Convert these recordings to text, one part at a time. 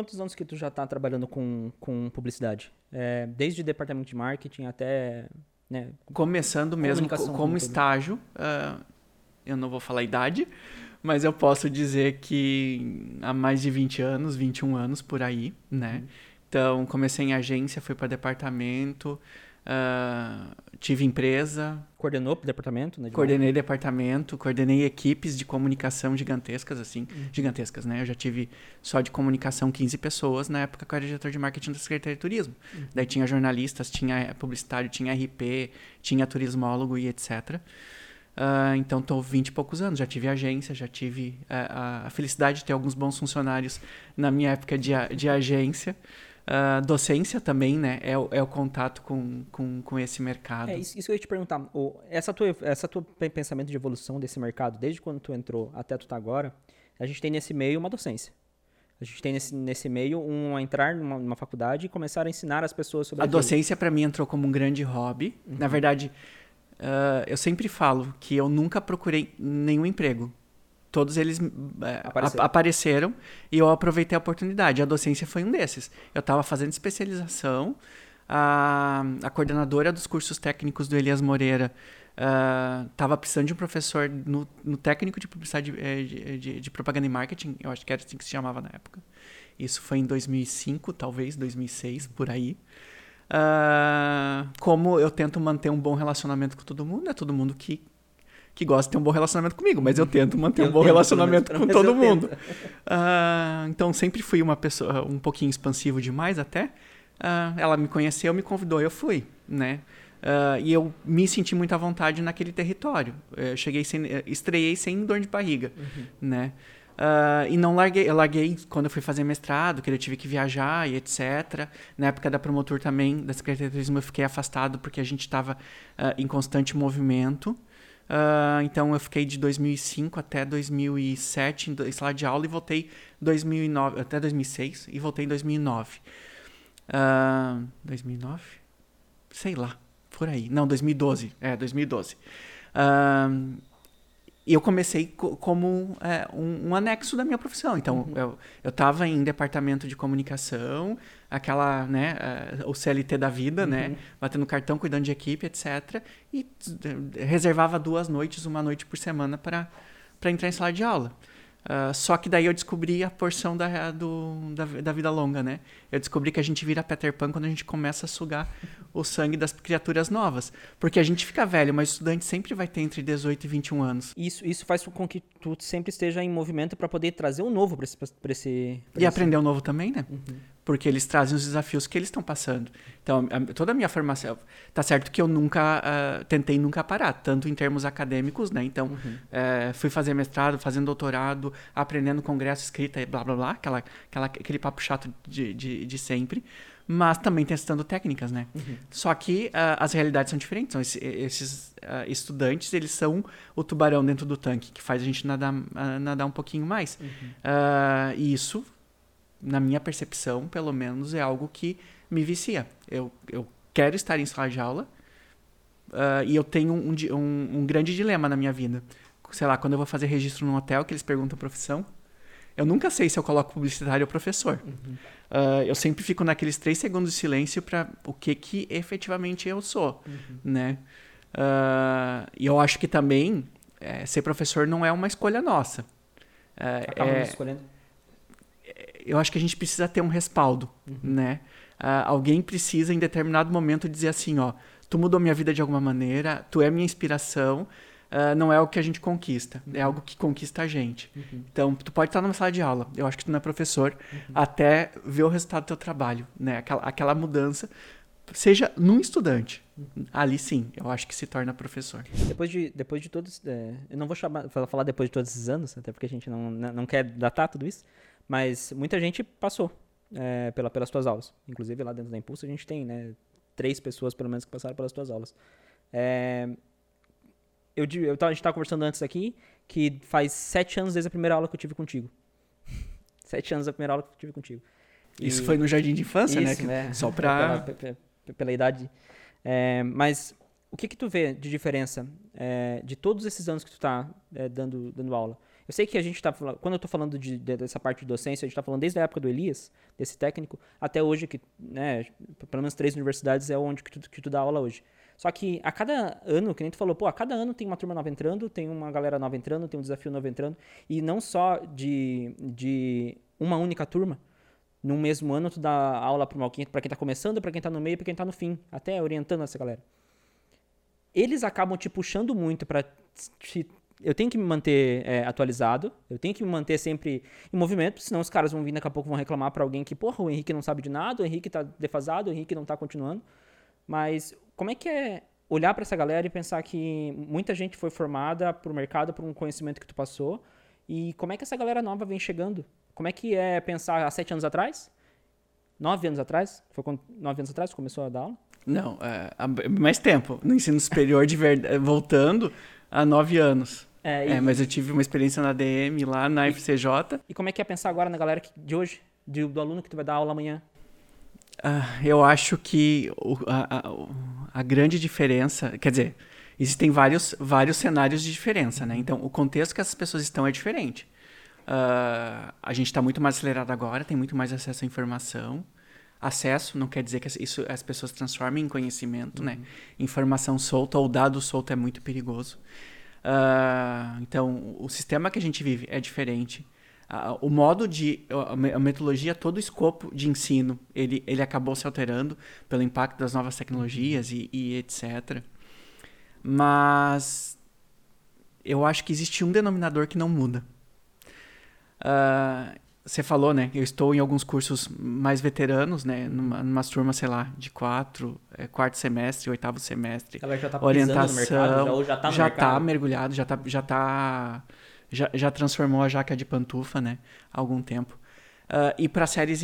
quantos anos que tu já está trabalhando com, com publicidade? É, desde o departamento de marketing até... Né, Começando mesmo como estágio, uh, eu não vou falar a idade, mas eu posso dizer que há mais de 20 anos, 21 anos por aí, né? Uhum. Então, comecei em agência, fui para departamento, uh, tive empresa. Coordenou o departamento, né? De coordenei departamento, coordenei equipes de comunicação gigantescas, assim, uhum. gigantescas, né? Eu já tive só de comunicação 15 pessoas na época que eu era diretor de marketing da Secretaria de Turismo. Uhum. Daí tinha jornalistas, tinha publicitário, tinha RP, tinha turismólogo e etc. Uh, então, estou 20 e poucos anos. Já tive agência, já tive uh, a felicidade de ter alguns bons funcionários na minha época de, de agência. Uh, docência também, né? É, é o contato com, com, com esse mercado. É, isso, isso que eu ia te perguntar. O, essa, tua, essa tua pensamento de evolução desse mercado, desde quando tu entrou até tu tá agora, a gente tem nesse meio uma docência. A gente tem nesse, nesse meio um entrar numa, numa faculdade e começar a ensinar as pessoas sobre a docência para mim entrou como um grande hobby. Uhum. Na verdade, uh, eu sempre falo que eu nunca procurei nenhum emprego todos eles é, apareceram. apareceram. e eu aproveitei a oportunidade. A docência foi um desses. Eu estava fazendo especialização, a, a coordenadora dos cursos técnicos do Elias Moreira estava uh, precisando de um professor no, no técnico de publicidade é, de, de, de, propaganda e marketing, eu acho que era assim que se chamava na época. Isso foi em 2005, talvez, 2006, por aí. Uh, como eu tento manter um bom relacionamento com todo mundo, é todo mundo que que gosta de ter um bom relacionamento comigo, mas eu tento manter eu um bom relacionamento com todo mundo. Uh, então sempre fui uma pessoa um pouquinho expansivo demais até. Uh, ela me conheceu, me convidou, eu fui, né? Uh, e eu me senti muito à vontade naquele território. Eu cheguei sem, estreiei sem dor de barriga, uhum. né? E não larguei, eu larguei quando eu fui fazer mestrado, que eu tive que viajar e etc. Na época da promotor também, da Secretaria de Turismo, eu fiquei afastado porque a gente estava em constante movimento. Uh, então eu fiquei de 2005 até 2007 em sala de aula e voltei 2009 até 2006 e voltei em 2009. Uh, 2009? Sei lá, por aí. Não, 2012. É, 2012. Uh, e eu comecei co como é, um, um, anexo da minha profissão. Então, uhum. eu, eu estava em departamento de comunicação, aquela, né, uh, o CLT da vida, né, uhum. né, batendo cartão, cuidando de equipe, etc. E reservava duas noites, uma noite por semana para entrar em sala de aula. Uh, só que daí eu descobri a porção da, do, da, da, vida longa, né? Eu descobri que a gente vira Peter Pan quando a gente começa a sugar o sangue das criaturas novas. Porque a gente fica velho, mas o estudante sempre vai ter entre 18 e 21 anos. Isso, isso faz com que tu sempre esteja em movimento para poder trazer um novo para esse, pra esse pra E esse... aprender o um novo também, né? Uhum porque eles trazem os desafios que eles estão passando. Então, a, toda a minha formação, tá certo que eu nunca uh, tentei nunca parar, tanto em termos acadêmicos, né? Então, uhum. uh, fui fazer mestrado, fazendo doutorado, aprendendo congresso, escrita e blá blá blá, aquela, aquela, aquele papo chato de, de, de sempre, mas também testando técnicas, né? Uhum. Só que uh, as realidades são diferentes. Então, esse, esses estudantes, eles são o tubarão dentro do tanque, que faz a gente nadar, nadar um pouquinho mais. Uhum. e isso na minha percepção, pelo menos, é algo que me vicia. Eu, eu quero estar em sala de aula uh, e eu tenho um, um, um, grande dilema na minha vida. Sei lá, quando eu vou fazer registro num hotel, que eles perguntam a profissão, eu nunca sei se eu coloco publicitário ou professor. Uhum. Uh, eu sempre fico naqueles três segundos de silêncio para o que, que efetivamente eu sou, uhum. né? Uh, e eu acho que também é, ser professor não é uma escolha nossa. Uh, Acabamos é, escolhendo eu acho que a gente precisa ter um respaldo, uhum. né? Uh, alguém precisa, em determinado momento, dizer assim, ó, tu mudou minha vida de alguma maneira, tu é minha inspiração, uh, não é o que a gente conquista, é uhum. é algo que conquista a gente. Uhum. Então, tu pode estar numa sala de aula, eu acho que tu não é professor, uhum. até ver o resultado do teu trabalho, né? Aquela, aquela mudança, seja num estudante. Uhum. Ali sim, eu acho que se torna professor. Depois de, depois de todos. É, eu não vou chamar, falar depois de todos esses anos, até porque a gente não, não quer datar tudo isso. Mas muita gente passou é, pela, pelas tuas aulas. Inclusive lá dentro da Impulso a gente tem, né? Três pessoas pelo menos que passaram pelas tuas aulas. É, eu, eu, a gente estava conversando antes aqui que faz sete anos desde a primeira aula que eu tive contigo. sete anos da primeira aula que eu tive contigo. E Isso foi no jardim de infância, né? isso, né? né? Só para pela, pela, idade. É, mas o que que tu vê de diferença é, de todos esses anos que tu está é, dando, dando aula? Eu sei que a gente está falando, quando eu estou falando de, de, dessa parte de docência, a gente está falando desde a época do Elias, desse técnico, até hoje, que, né, pelo menos três universidades é onde que tu, que tu dá aula hoje. Só que a cada ano, que nem tu falou, pô, a cada ano tem uma turma nova entrando, tem uma galera nova entrando, tem um desafio novo entrando, e não só de, de uma única turma, num mesmo ano tu dá aula para quem está começando, para quem está no meio, para quem está no fim, até orientando essa galera. Eles acabam te puxando muito para te eu tenho que me manter é, atualizado, eu tenho que me manter sempre em movimento, senão os caras vão vir daqui a pouco vão reclamar para alguém que, porra, o Henrique não sabe de nada, o Henrique tá defasado, o Henrique não tá continuando. Mas como é que é olhar para essa galera e pensar que muita gente foi formada pro mercado, por um conhecimento que tu passou, e como é que essa galera nova vem chegando? Como é que é pensar há sete anos atrás? Nove anos atrás? Foi quando, nove anos atrás que começou a dar aula? Não, é, há mais tempo. No ensino superior, de verdade, voltando, há nove anos. É, e... é, mas eu tive uma experiência na DM lá na e, FCJ. E como é que é pensar agora na galera de hoje, de, do aluno que tu vai dar aula amanhã? Uh, eu acho que o, a, a, a, grande diferença, quer dizer, existem vários, vários cenários de diferença, né? Então, o contexto que essas pessoas estão é diferente. Uh, a gente está muito mais acelerado agora, tem muito mais acesso à informação. Acesso não quer dizer que isso as pessoas transformem em conhecimento, né? uhum. né? Informação solta ou dado solto é muito perigoso. Uh, então, o sistema que a gente vive é diferente. O modo de. A metodologia, todo o escopo de ensino, ele, ele acabou se alterando pelo impacto das novas tecnologias e, e etc. Mas eu acho que existe um denominador que não muda. Uh, você falou, né? Eu estou em alguns cursos mais veteranos, né? Numa, numa turma, sei lá, de quatro, é, quarto semestre, oitavo semestre. Ela já está orientação, no mercado, já, ou já está no já tá mercado? mergulhado, já tá, já tá, já, já transformou a jaca de pantufa, né? Há algum tempo. Uh, e para séries,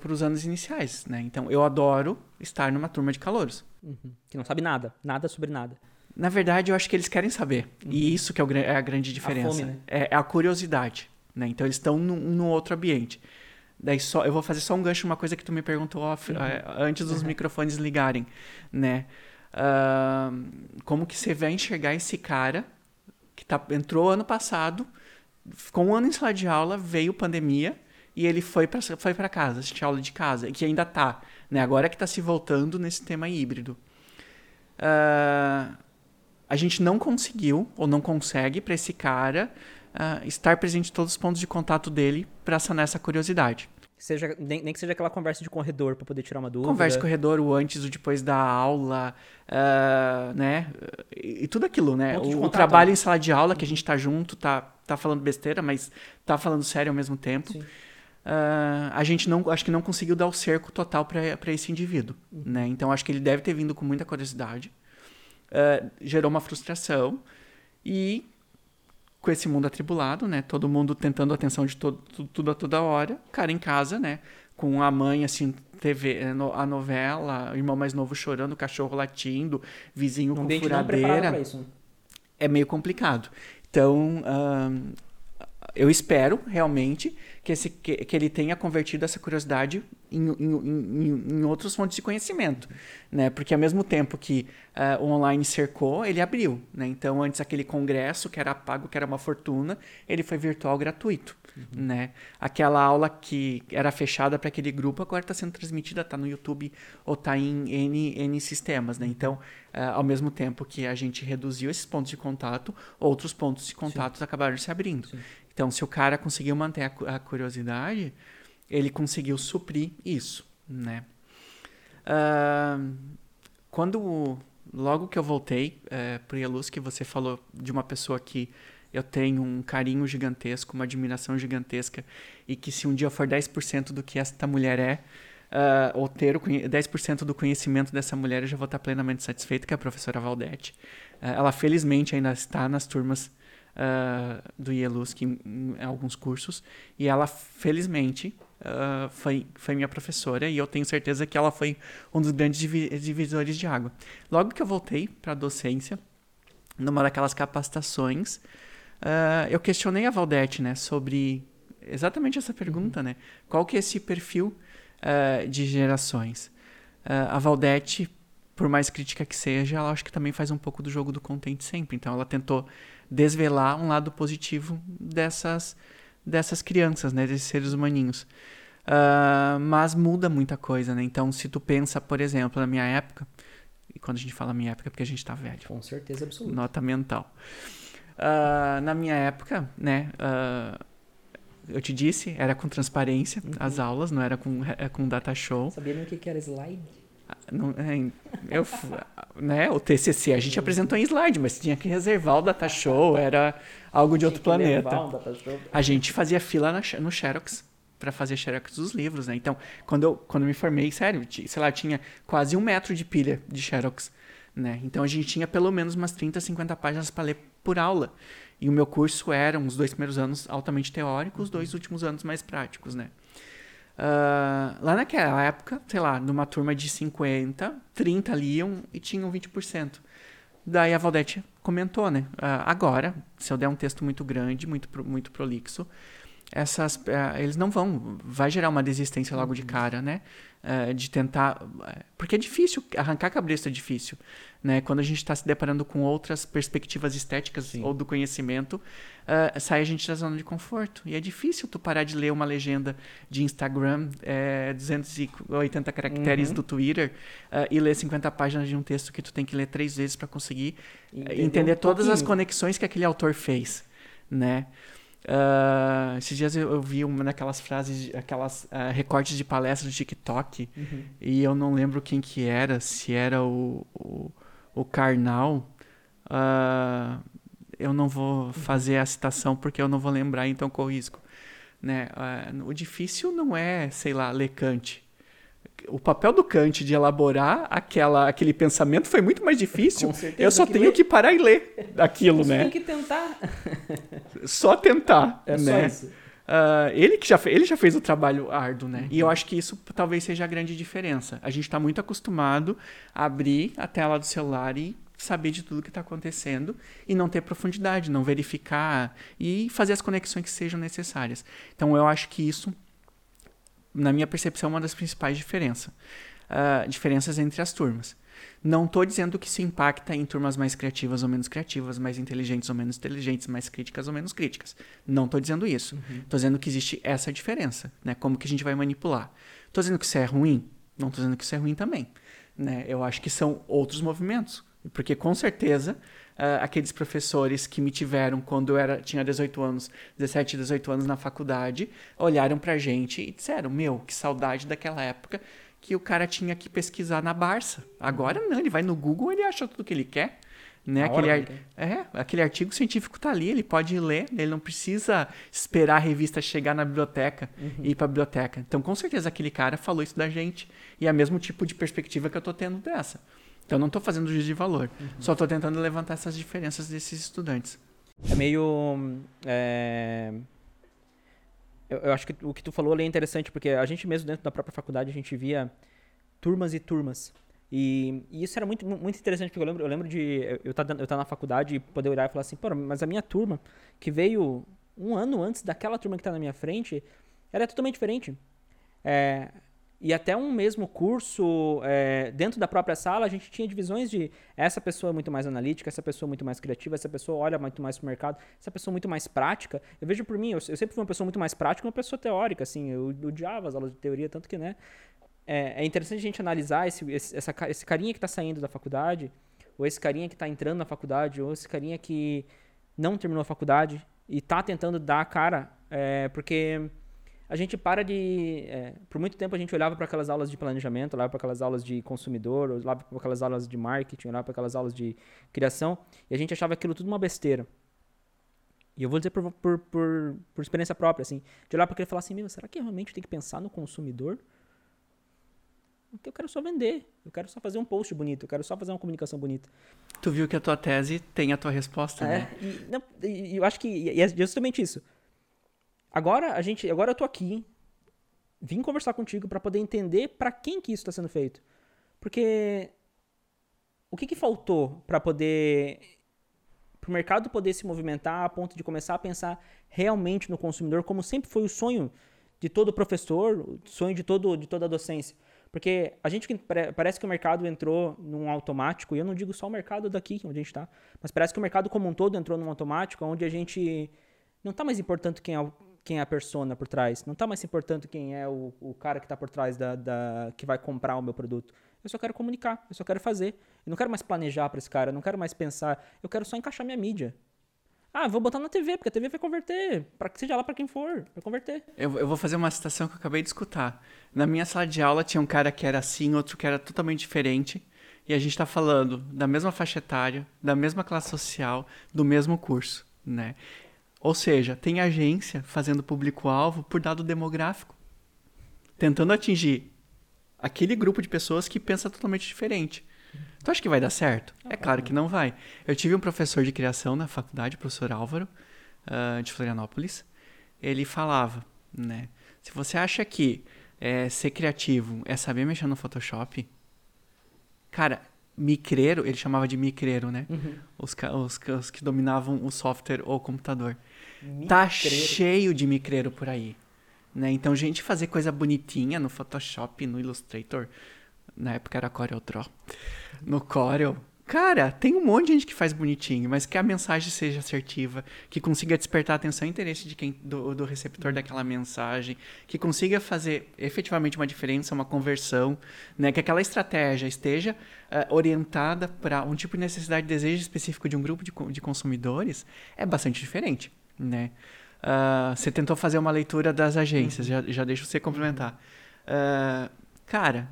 para os anos iniciais, né? Então, eu adoro estar numa turma de calouros. Uhum. Que não sabe nada, nada sobre nada. Na verdade, eu acho que eles querem saber. Uhum. E isso que é, o, é, a grande diferença. A fome, né? é, é a curiosidade. Né? Então eles estão num, num, outro ambiente. Daí só, eu vou fazer só um gancho, uma coisa que tu me perguntou off, uhum. uh, antes dos uhum. microfones ligarem, né? Uh, como que você vai enxergar esse cara que tá, entrou ano passado, ficou um ano em sala de aula, veio pandemia e ele foi para foi para casa, assistir aula de casa, que ainda tá, né? Agora que está se voltando nesse tema híbrido. Uh, a gente não conseguiu ou não consegue para esse cara uh, estar presente em todos os pontos de contato dele para sanar essa curiosidade. Seja, nem, nem, que seja aquela conversa de corredor para poder tirar uma dúvida. Conversa de corredor, o antes, o depois da aula, uh, né? E, e, tudo aquilo, né? O, contato, o, trabalho né? em sala de aula, que a gente tá junto, tá, tá falando besteira, mas tá falando sério ao mesmo tempo. Uh, a gente não, acho que não conseguiu dar o cerco total para esse indivíduo, uhum. né? Então acho que ele deve ter vindo com muita curiosidade, uh, gerou uma frustração e com esse mundo atribulado, né? Todo mundo tentando a atenção de todo, tudo, a toda hora. Cara em casa, né? Com a mãe, assim, TV, eh, a novela, o irmão mais novo chorando, o cachorro latindo, vizinho com furadeira. Isso. É meio complicado. Então, eu espero realmente que, esse, que, que ele tenha convertido essa curiosidade em, em, em, outras fontes de conhecimento, né? Porque ao mesmo tempo que uh, o online cercou, ele abriu, né? Então, antes aquele congresso que era pago, que era uma fortuna, ele foi virtual gratuito, uhum. né? Aquela aula que era fechada para aquele grupo, agora está sendo transmitida, está no YouTube ou está em N, N sistemas, né? Então, uh, ao mesmo tempo que a gente reduziu esses pontos de contato, outros pontos de contato Sim. acabaram se abrindo. Sim. Então, se o cara conseguiu manter a, a curiosidade, ele conseguiu suprir isso, né? Uh, quando logo que eu voltei é, para Ielus, que você falou de uma pessoa que eu tenho um carinho gigantesco, uma admiração gigantesca, e que se um dia for 10% do que esta mulher é, uh, ou ter o 10% do conhecimento dessa mulher, eu já vou estar plenamente satisfeito, que é a professora Valdete. Uh, ela felizmente ainda está nas turmas uh, do IELUSC em, em, alguns cursos, e ela, felizmente, uh, foi, foi minha professora, e eu tenho certeza que ela foi um dos grandes divisores de água. Logo que eu voltei para a docência, numa daquelas capacitações, uh, eu questionei a Valdete, né, sobre exatamente essa pergunta, uhum. né? Qual que é esse perfil de gerações? a Valdete por mais crítica que seja, ela acho que também faz um pouco do jogo do contente sempre. Então ela tentou desvelar um lado positivo dessas, dessas crianças, né? Desses seres humaninhos. Uh, mas muda muita coisa, né? Então, se tu pensa, por exemplo, na minha época, e quando a gente fala minha época é porque a gente tá velho. Com certeza absoluta. Nota mental. Uh, na minha época, né? Uh, eu te disse, era com transparência uhum. as aulas, não era com, é, com data show. Sabia nem o que era slide? Não, é, eu, né, o TCC a gente apresentou em slide, mas tinha que reservar o data show, era algo de outro planeta. Um a gente fazia fila na, no Xerox para fazer xerox dos livros, né? Então, quando eu, quando eu me formei, sério, sei lá, tinha quase um metro de pilha de xerox, né? Então, a gente tinha pelo menos umas 30, 50 páginas para ler por aula. E o meu curso era, os dois primeiros anos, altamente teórico, os dois últimos anos mais práticos, né? Uh, lá naquela época, sei lá, numa turma de 50, 30 liam e tinham 20%. Daí a Valdete comentou, né? Uh, agora, se eu der um texto muito grande, muito, muito prolixo, essas uh, eles não vão vai gerar uma desistência logo de uhum. cara né uh, de tentar porque é difícil arrancar cabresto é difícil né quando a gente está se deparando com outras perspectivas estéticas Sim. ou do conhecimento uh, sai a gente da zona de conforto e é difícil tu parar de ler uma legenda de Instagram é, 280 caracteres uhum. do Twitter e ler 50 páginas de um texto que tu tem que ler três vezes para conseguir entender, entender um todas as conexões que aquele autor fez né Uh, esses dias eu, eu, vi uma daquelas frases, aquelas uh, recortes de palestras do TikTok, uhum. e eu não lembro quem que era, se era o, o, o Karnal. Uh, eu não vou uhum. fazer a citação porque eu não vou lembrar, então corro risco. Né? o difícil não é, sei lá, ler Kant o papel do Kant de elaborar aquela, aquele pensamento foi muito mais difícil. Eu só que tenho ler. que parar e ler aquilo, Você né? Tem que tentar. só tentar, é né? Só isso. Uh, ele que já, ele já fez o trabalho árduo, né? Uhum. E eu acho que isso talvez seja a grande diferença. A gente está muito acostumado a abrir a tela do celular e saber de tudo que está acontecendo e não ter profundidade, não verificar e fazer as conexões que sejam necessárias. Então eu acho que isso na minha percepção, uma das principais diferenças, uh, diferenças entre as turmas. Não estou dizendo que se impacta em turmas mais criativas ou menos criativas, mais inteligentes ou menos inteligentes, mais críticas ou menos críticas. Não estou dizendo isso. Estou uhum. dizendo que existe essa diferença, né? Como que a gente vai manipular. Estou dizendo que isso é ruim? Não estou dizendo que isso é ruim também. Né? Eu acho que são outros movimentos. Porque com certeza uh, aqueles professores que me tiveram quando eu era, tinha 18 anos, 17, 18 anos na faculdade, olharam pra gente e disseram: Meu, que saudade daquela época que o cara tinha que pesquisar na Barça. Agora não, ele vai no Google ele acha tudo que ele quer. Né? Aquele, ar... é, aquele artigo científico está ali, ele pode ler, ele não precisa esperar a revista chegar na biblioteca uhum. e ir para a biblioteca. Então, com certeza, aquele cara falou isso da gente. E é o mesmo tipo de perspectiva que eu estou tendo dessa. Então não estou fazendo juízo de valor. Uhum. Só estou tentando levantar essas diferenças desses estudantes. É meio. É... Eu, eu, acho que o que tu falou ali é interessante, porque a gente mesmo dentro da própria faculdade, a gente via turmas e turmas. E, e isso era muito, muito interessante, porque eu lembro, eu lembro de eu estar tá, eu tá na faculdade e poder olhar e falar assim, pô, mas a minha turma, que veio um ano antes daquela turma que está na minha frente, era totalmente diferente. É, e até um mesmo curso, é, dentro da própria sala, a gente tinha divisões de essa pessoa é muito mais analítica, essa pessoa é muito mais criativa, essa pessoa olha muito mais para o mercado, essa pessoa é muito mais prática. Eu vejo por mim, eu, eu sempre fui uma pessoa muito mais prática uma pessoa teórica, assim, eu odiava as aulas de teoria, tanto que, né, é, é interessante a gente analisar esse, esse, essa, esse carinha que está saindo da faculdade, ou esse carinha que está entrando na faculdade, ou esse carinha que não terminou a faculdade e está tentando dar a cara, é, porque a gente para de. É, por muito tempo a gente olhava para aquelas aulas de planejamento, olhava para aquelas aulas de consumidor, olhava para aquelas aulas de marketing, olhava para aquelas aulas de criação, e a gente achava aquilo tudo uma besteira. E eu vou dizer por, por, por, por experiência própria, assim, de olhar para aquilo e falar assim: meu, será que realmente tem que pensar no consumidor? Porque eu quero só vender, eu quero só fazer um post bonito, eu quero só fazer uma comunicação bonita. Tu viu que a tua tese tem a tua resposta, é, né? E, não, e eu acho que e é justamente isso. Agora a gente, agora eu tô aqui, vim conversar contigo para poder entender para quem que isso está sendo feito. Porque o que, que faltou para poder para o mercado poder se movimentar a ponto de começar a pensar realmente no consumidor, como sempre foi o sonho de todo professor, o sonho de todo de toda a docência. Porque a gente parece que o mercado entrou num automático, e eu não digo só o mercado daqui onde a gente está, mas parece que o mercado como um todo entrou num automático onde a gente não está mais importando quem é, o, quem é a persona por trás, não está mais importando quem é o, o cara que está por trás da, da, que vai comprar o meu produto. Eu só quero comunicar, eu só quero fazer. Eu não quero mais planejar para esse cara, eu não quero mais pensar, eu quero só encaixar minha mídia. Ah, vou botar na TV, porque a TV vai converter, para que seja lá para quem for, vai converter. Eu, eu vou fazer uma citação que eu acabei de escutar. Na minha sala de aula tinha um cara que era assim, outro que era totalmente diferente. E a gente está falando da mesma faixa etária, da mesma classe social, do mesmo curso, né? Ou seja, tem agência fazendo público-alvo por dado demográfico, tentando atingir aquele grupo de pessoas que pensa totalmente diferente. Tu acha que vai dar certo? É claro que não vai. Eu tive um professor de criação na faculdade, o professor Álvaro, uh, de Florianópolis. Ele falava, né? Se você acha que é, ser criativo é saber mexer no Photoshop, cara, micreiro, ele chamava de micreiro, né? Uhum. Os, os, os, que dominavam o software ou o computador. Micreiro. Tá cheio de micreiro por aí. Né? Então, gente fazer coisa bonitinha no Photoshop, no Illustrator, na época era Corel Draw. No Corel. Cara, tem um monte de gente que faz bonitinho, mas que a mensagem seja assertiva, que consiga despertar a atenção e interesse de quem, do, do receptor daquela mensagem, que consiga fazer efetivamente uma diferença, uma conversão, né? que aquela estratégia esteja uh, orientada para um tipo de necessidade, desejo específico de um grupo de, de consumidores, é bastante diferente. Né? Uh, você tentou fazer uma leitura das agências, uhum. já, já deixa você complementar. Uh, Cara,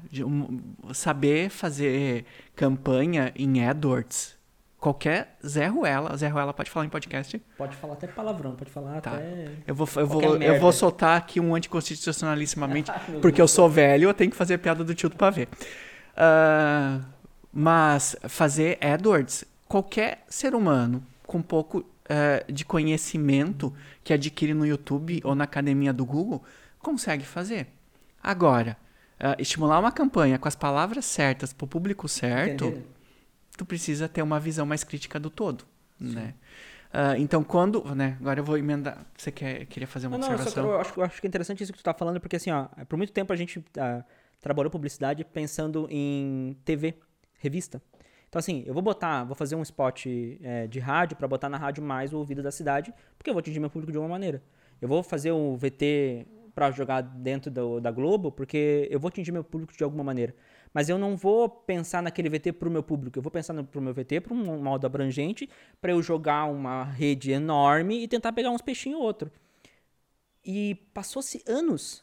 saber fazer campanha em AdWords. Qualquer Zé Ruela, Zé Ruela pode falar em podcast? Pode falar até palavrão, pode falar tá. até. Eu vou, eu, vou, eu vou soltar aqui um anticonstitucionalissimamente, porque eu sou velho, eu tenho que fazer piada do tio do pavê. Uh, mas fazer AdWords, qualquer ser humano com pouco uh, de conhecimento que adquire no YouTube ou na academia do Google consegue fazer. Agora, uh, estimular uma campanha com as palavras certas para o público certo, Entendi. tu precisa ter uma visão mais crítica do todo, Sim. né? Uh, então, quando. Né, agora eu vou emendar. Você quer, queria fazer uma não, observação? Não, eu, acho, eu acho que é interessante isso que tu está falando, porque assim, ó, por muito tempo a gente uh, trabalhou publicidade pensando em TV, revista. Então, assim, eu vou botar, vou fazer um spot é, de rádio para botar na rádio mais o ouvido da cidade, porque eu vou atingir meu público de alguma maneira. Eu vou fazer um VT para jogar dentro do, da Globo, porque eu vou atingir meu público de alguma maneira. Mas eu não vou pensar naquele VT para o meu público, eu vou pensar no, pro meu VT para um modo abrangente, para eu jogar uma rede enorme e tentar pegar uns peixinhos ou outro. E passou-se anos,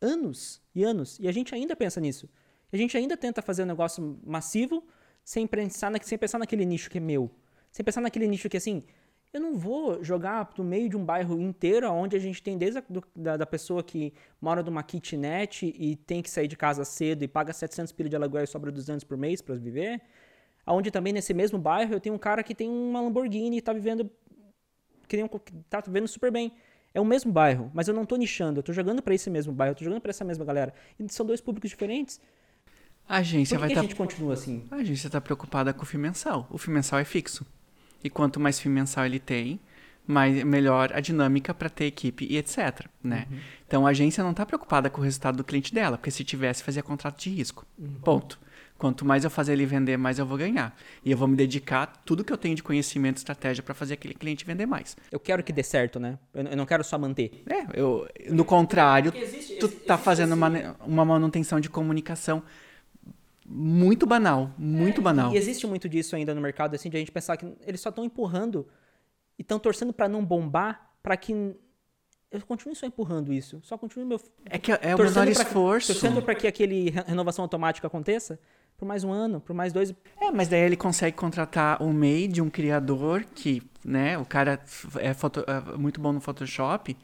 anos e anos, e a gente ainda pensa nisso. A gente ainda tenta fazer um negócio massivo sem pensar, na, sem pensar naquele nicho que é meu. Sem pensar naquele nicho que, assim, eu não vou jogar no meio de um bairro inteiro onde a gente tem desde a do, da, da, pessoa que mora numa kitnet e tem que sair de casa cedo e paga 700 pila de aluguel e sobra 200 por mês para viver. Aonde também nesse mesmo bairro eu tenho um cara que tem uma Lamborghini e está vivendo que nem um, tá vivendo super bem. É o mesmo bairro, mas eu não estou nichando, eu estou jogando para esse mesmo bairro, eu tô jogando para essa mesma galera. E são dois públicos diferentes. A agência Por que vai estar. Tá... a gente continua assim? A agência está preocupada com o FII mensal. O FII mensal é fixo. E quanto mais FII mensal ele tem, mais, melhor a dinâmica para ter equipe e etc. Né? Uhum. Então a agência não está preocupada com o resultado do cliente dela, porque se tivesse, fazia contrato de risco. Uhum. Ponto. Quanto mais eu fazer ele vender, mais eu vou ganhar. E eu vou me dedicar tudo que eu tenho de conhecimento e estratégia para fazer aquele cliente vender mais. Eu quero que dê certo, né? Eu não quero só manter. É, eu, no contrário, existe, tu tá fazendo uma, uma manutenção de comunicação muito banal, muito é, banal. E existe muito disso ainda no mercado, assim, de a gente pensar que eles só estão empurrando e estão torcendo para não bombar, para que eu continue só empurrando isso, só continue meu É que é o menor esforço. torcendo para que aquele renovação automática aconteça por mais um ano, por mais dois. É, mas daí ele consegue contratar um MEI de um criador que, né, o cara é, foto, é muito bom no Photoshop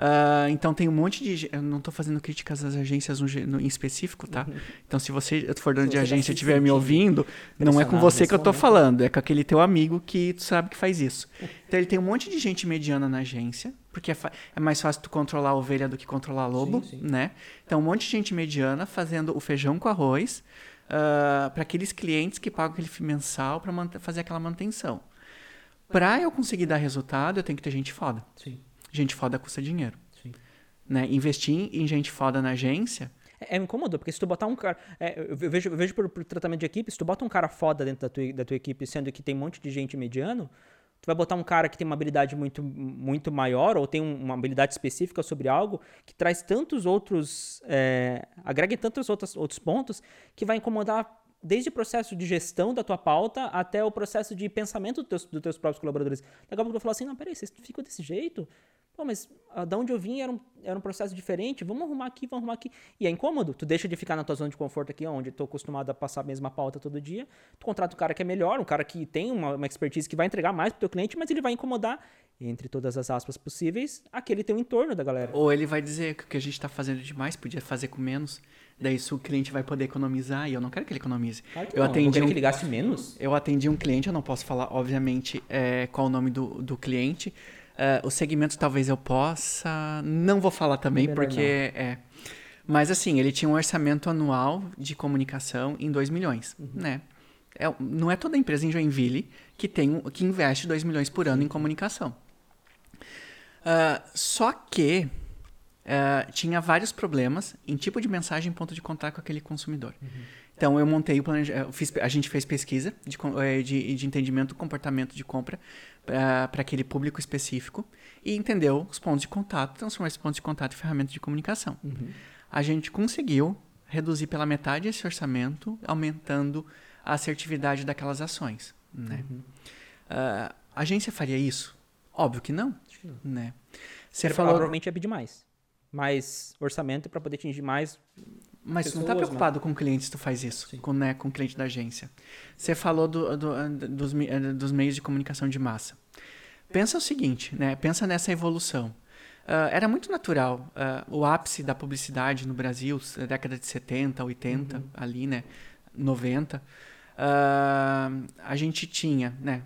Uh, então tem um monte de. Eu não estou fazendo críticas às agências no, no, em específico, tá? Uhum. Então se você for dono de agência e estiver me ouvindo, não é com você que eu estou falando, é com aquele teu amigo que tu sabe que faz isso. Então ele tem um monte de gente mediana na agência, porque é, é mais fácil tu controlar a ovelha do que controlar lobo, sim, sim. né? Então um monte de gente mediana fazendo o feijão com arroz uh, ah, para aqueles clientes que pagam aquele mensal para fazer aquela manutenção. Para eu conseguir dar resultado, eu tenho que ter gente foda. Sim. Gente foda custa dinheiro. Sim. Né? Investir em gente foda na agência. É, é incômodo, porque se tu botar um cara. É, eu vejo, eu vejo por, por, tratamento de equipe, se tu bota um cara foda dentro da tua, da tua equipe, sendo que tem um monte de gente mediano, tu vai botar um cara que tem uma habilidade muito, muito maior, ou tem uma habilidade específica sobre algo, que traz tantos outros. É, agrega tantos outros, outros pontos, que vai incomodar desde o processo de gestão da tua pauta até o processo de pensamento dos teus, dos teus próprios colaboradores. Daqui a pouco tu vai falar assim: não, peraí, vocês ficam desse jeito? Pô, mas uh, da onde eu vim era um, era um processo diferente, vamos arrumar aqui, vamos arrumar aqui. E é incômodo, tu deixa de ficar na tua zona de conforto aqui, onde tu acostumado a passar a mesma pauta todo dia, tu contrata um cara que é melhor, um cara que tem uma, uma expertise que vai entregar mais pro teu cliente, mas ele vai incomodar, entre todas as aspas possíveis, aquele teu entorno da galera. Ou ele vai dizer que o que a gente está fazendo demais, podia fazer com menos. Daí isso o cliente vai poder economizar e eu não quero que ele economize. Claro que eu não, atendi eu um, que ele gaste menos. Eu atendi um cliente, eu não posso falar, obviamente, é, qual o nome do, do cliente. Uh, o segmento talvez eu possa. Não vou falar também, porque não. é. Mas assim, ele tinha um orçamento anual de comunicação em 2 milhões, uhum. né? É, não é toda empresa em Joinville que, tem, que investe 2 milhões por ano em comunicação. Uh, só que uh, tinha vários problemas em tipo de mensagem, ponto de contato com aquele consumidor. Uhum. Então eu montei o planejamento, a gente fez pesquisa de, eh, de, de entendimento do comportamento de compra para aquele público específico e entendeu os pontos de contato, transformar esses pontos de contato em ferramenta de comunicação. Uhum. A gente conseguiu reduzir pela metade esse orçamento, aumentando a assertividade daquelas ações. Né? Uhum. Uh, a agência faria isso? Óbvio que não. Né? Você falou... Provavelmente ia pedir mais mais orçamento para poder atingir mais. Mas pessoas, tu não está preocupado né? com clientes tu faz isso, com, né, com cliente da agência. Você falou do, do, dos, dos meios de comunicação de massa. Pensa o seguinte, né? Pensa nessa evolução. Uh, era muito natural. Uh, o ápice da publicidade no Brasil, década de 70, 80, uhum. ali, né? 90. Uh, ah, a gente tinha, né?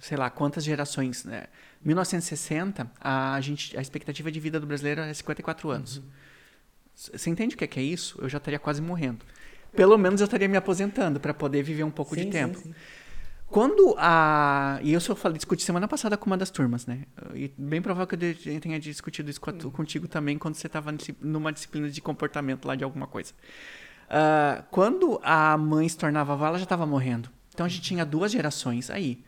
Sei lá, quantas gerações, né? 1960, a, gente, a expectativa de vida do brasileiro é 54 anos. Uhum. Você entende o que é, que é isso? Eu já estaria quase morrendo. Pelo menos eu estaria me aposentando para poder viver um pouco sim, de tempo. Sim, sim. Quando a. E eu só falei, discuti semana passada com uma das turmas, né? E bem provável que eu tenha discutido isso contigo também quando você estava numa disciplina de comportamento lá de alguma coisa. Uh, quando a mãe se tornava avó, ela já estava morrendo. Então a gente tinha duas gerações aí.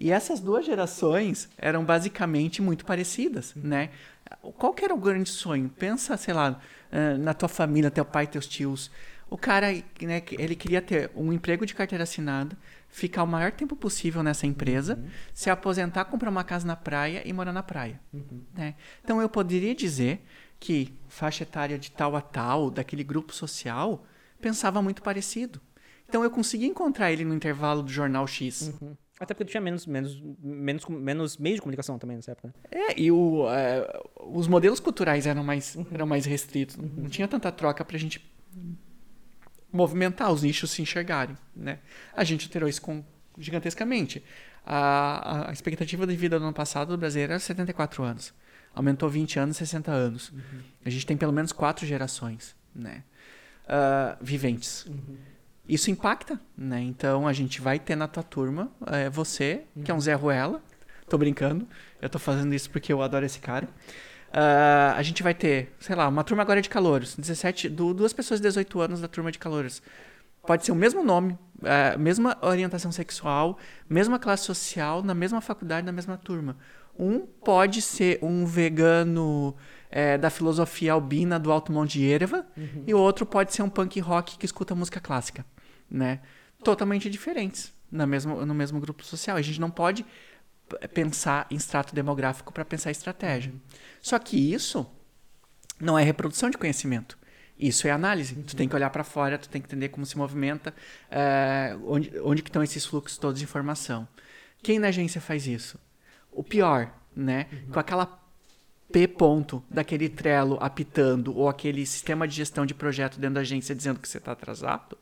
E essas duas gerações eram basicamente muito parecidas, né? Qual que era o grande sonho? Pensa, sei lá, na tua família, teu pai, teus tios. O cara, né, ele queria ter um emprego de carteira assinada, ficar o maior tempo possível nessa empresa, uhum. se aposentar, comprar uma casa na praia e morar na praia. Uhum. Né? Então eu poderia dizer que faixa etária de tal a tal, daquele grupo social, pensava muito parecido. Então eu consegui encontrar ele no intervalo do jornal X. Uhum. Até porque tinha menos, menos, menos, menos meios de comunicação também nessa época. Né? É, e o, uh, os modelos culturais eram mais, eram mais restritos. Uhum. Não tinha tanta troca pra gente movimentar os nichos se enxergarem. Né? A gente alterou isso com, gigantescamente. A, a expectativa de vida do ano passado do Brasil era 74 anos. Aumentou 20 anos, 60 anos. Uhum. A gente tem pelo menos quatro gerações né? Uh, viventes. Uhum. Isso impacta, né? Então a gente vai ter na tua turma é, você, que é um Zé Ruela. Tô brincando. Eu tô fazendo isso porque eu adoro esse cara. Uh, a gente vai ter, sei lá, uma turma agora de calouros. 17, do, duas pessoas de 18 anos da turma de calouros. Pode ser o mesmo nome, uh, mesma orientação sexual, mesma classe social, na mesma faculdade, na mesma turma. Um pode ser um vegano é, da filosofia albina do Alto Monte de Ereva, uhum. e o outro pode ser um punk rock que escuta música clássica, né? Totalmente diferentes no mesmo, no mesmo grupo social. A gente não pode pensar em extrato demográfico para pensar estratégia. Só que isso não é reprodução de conhecimento. Isso é análise. Uhum. Tu tem que olhar para fora, tu tem que entender como se movimenta, é, onde, onde que estão esses fluxos todos de informação. Quem na agência faz isso? O pior, né? Uhum. Com aquela P ponto daquele Trello apitando ou aquele sistema de gestão de projeto dentro da agência dizendo que você está atrasado,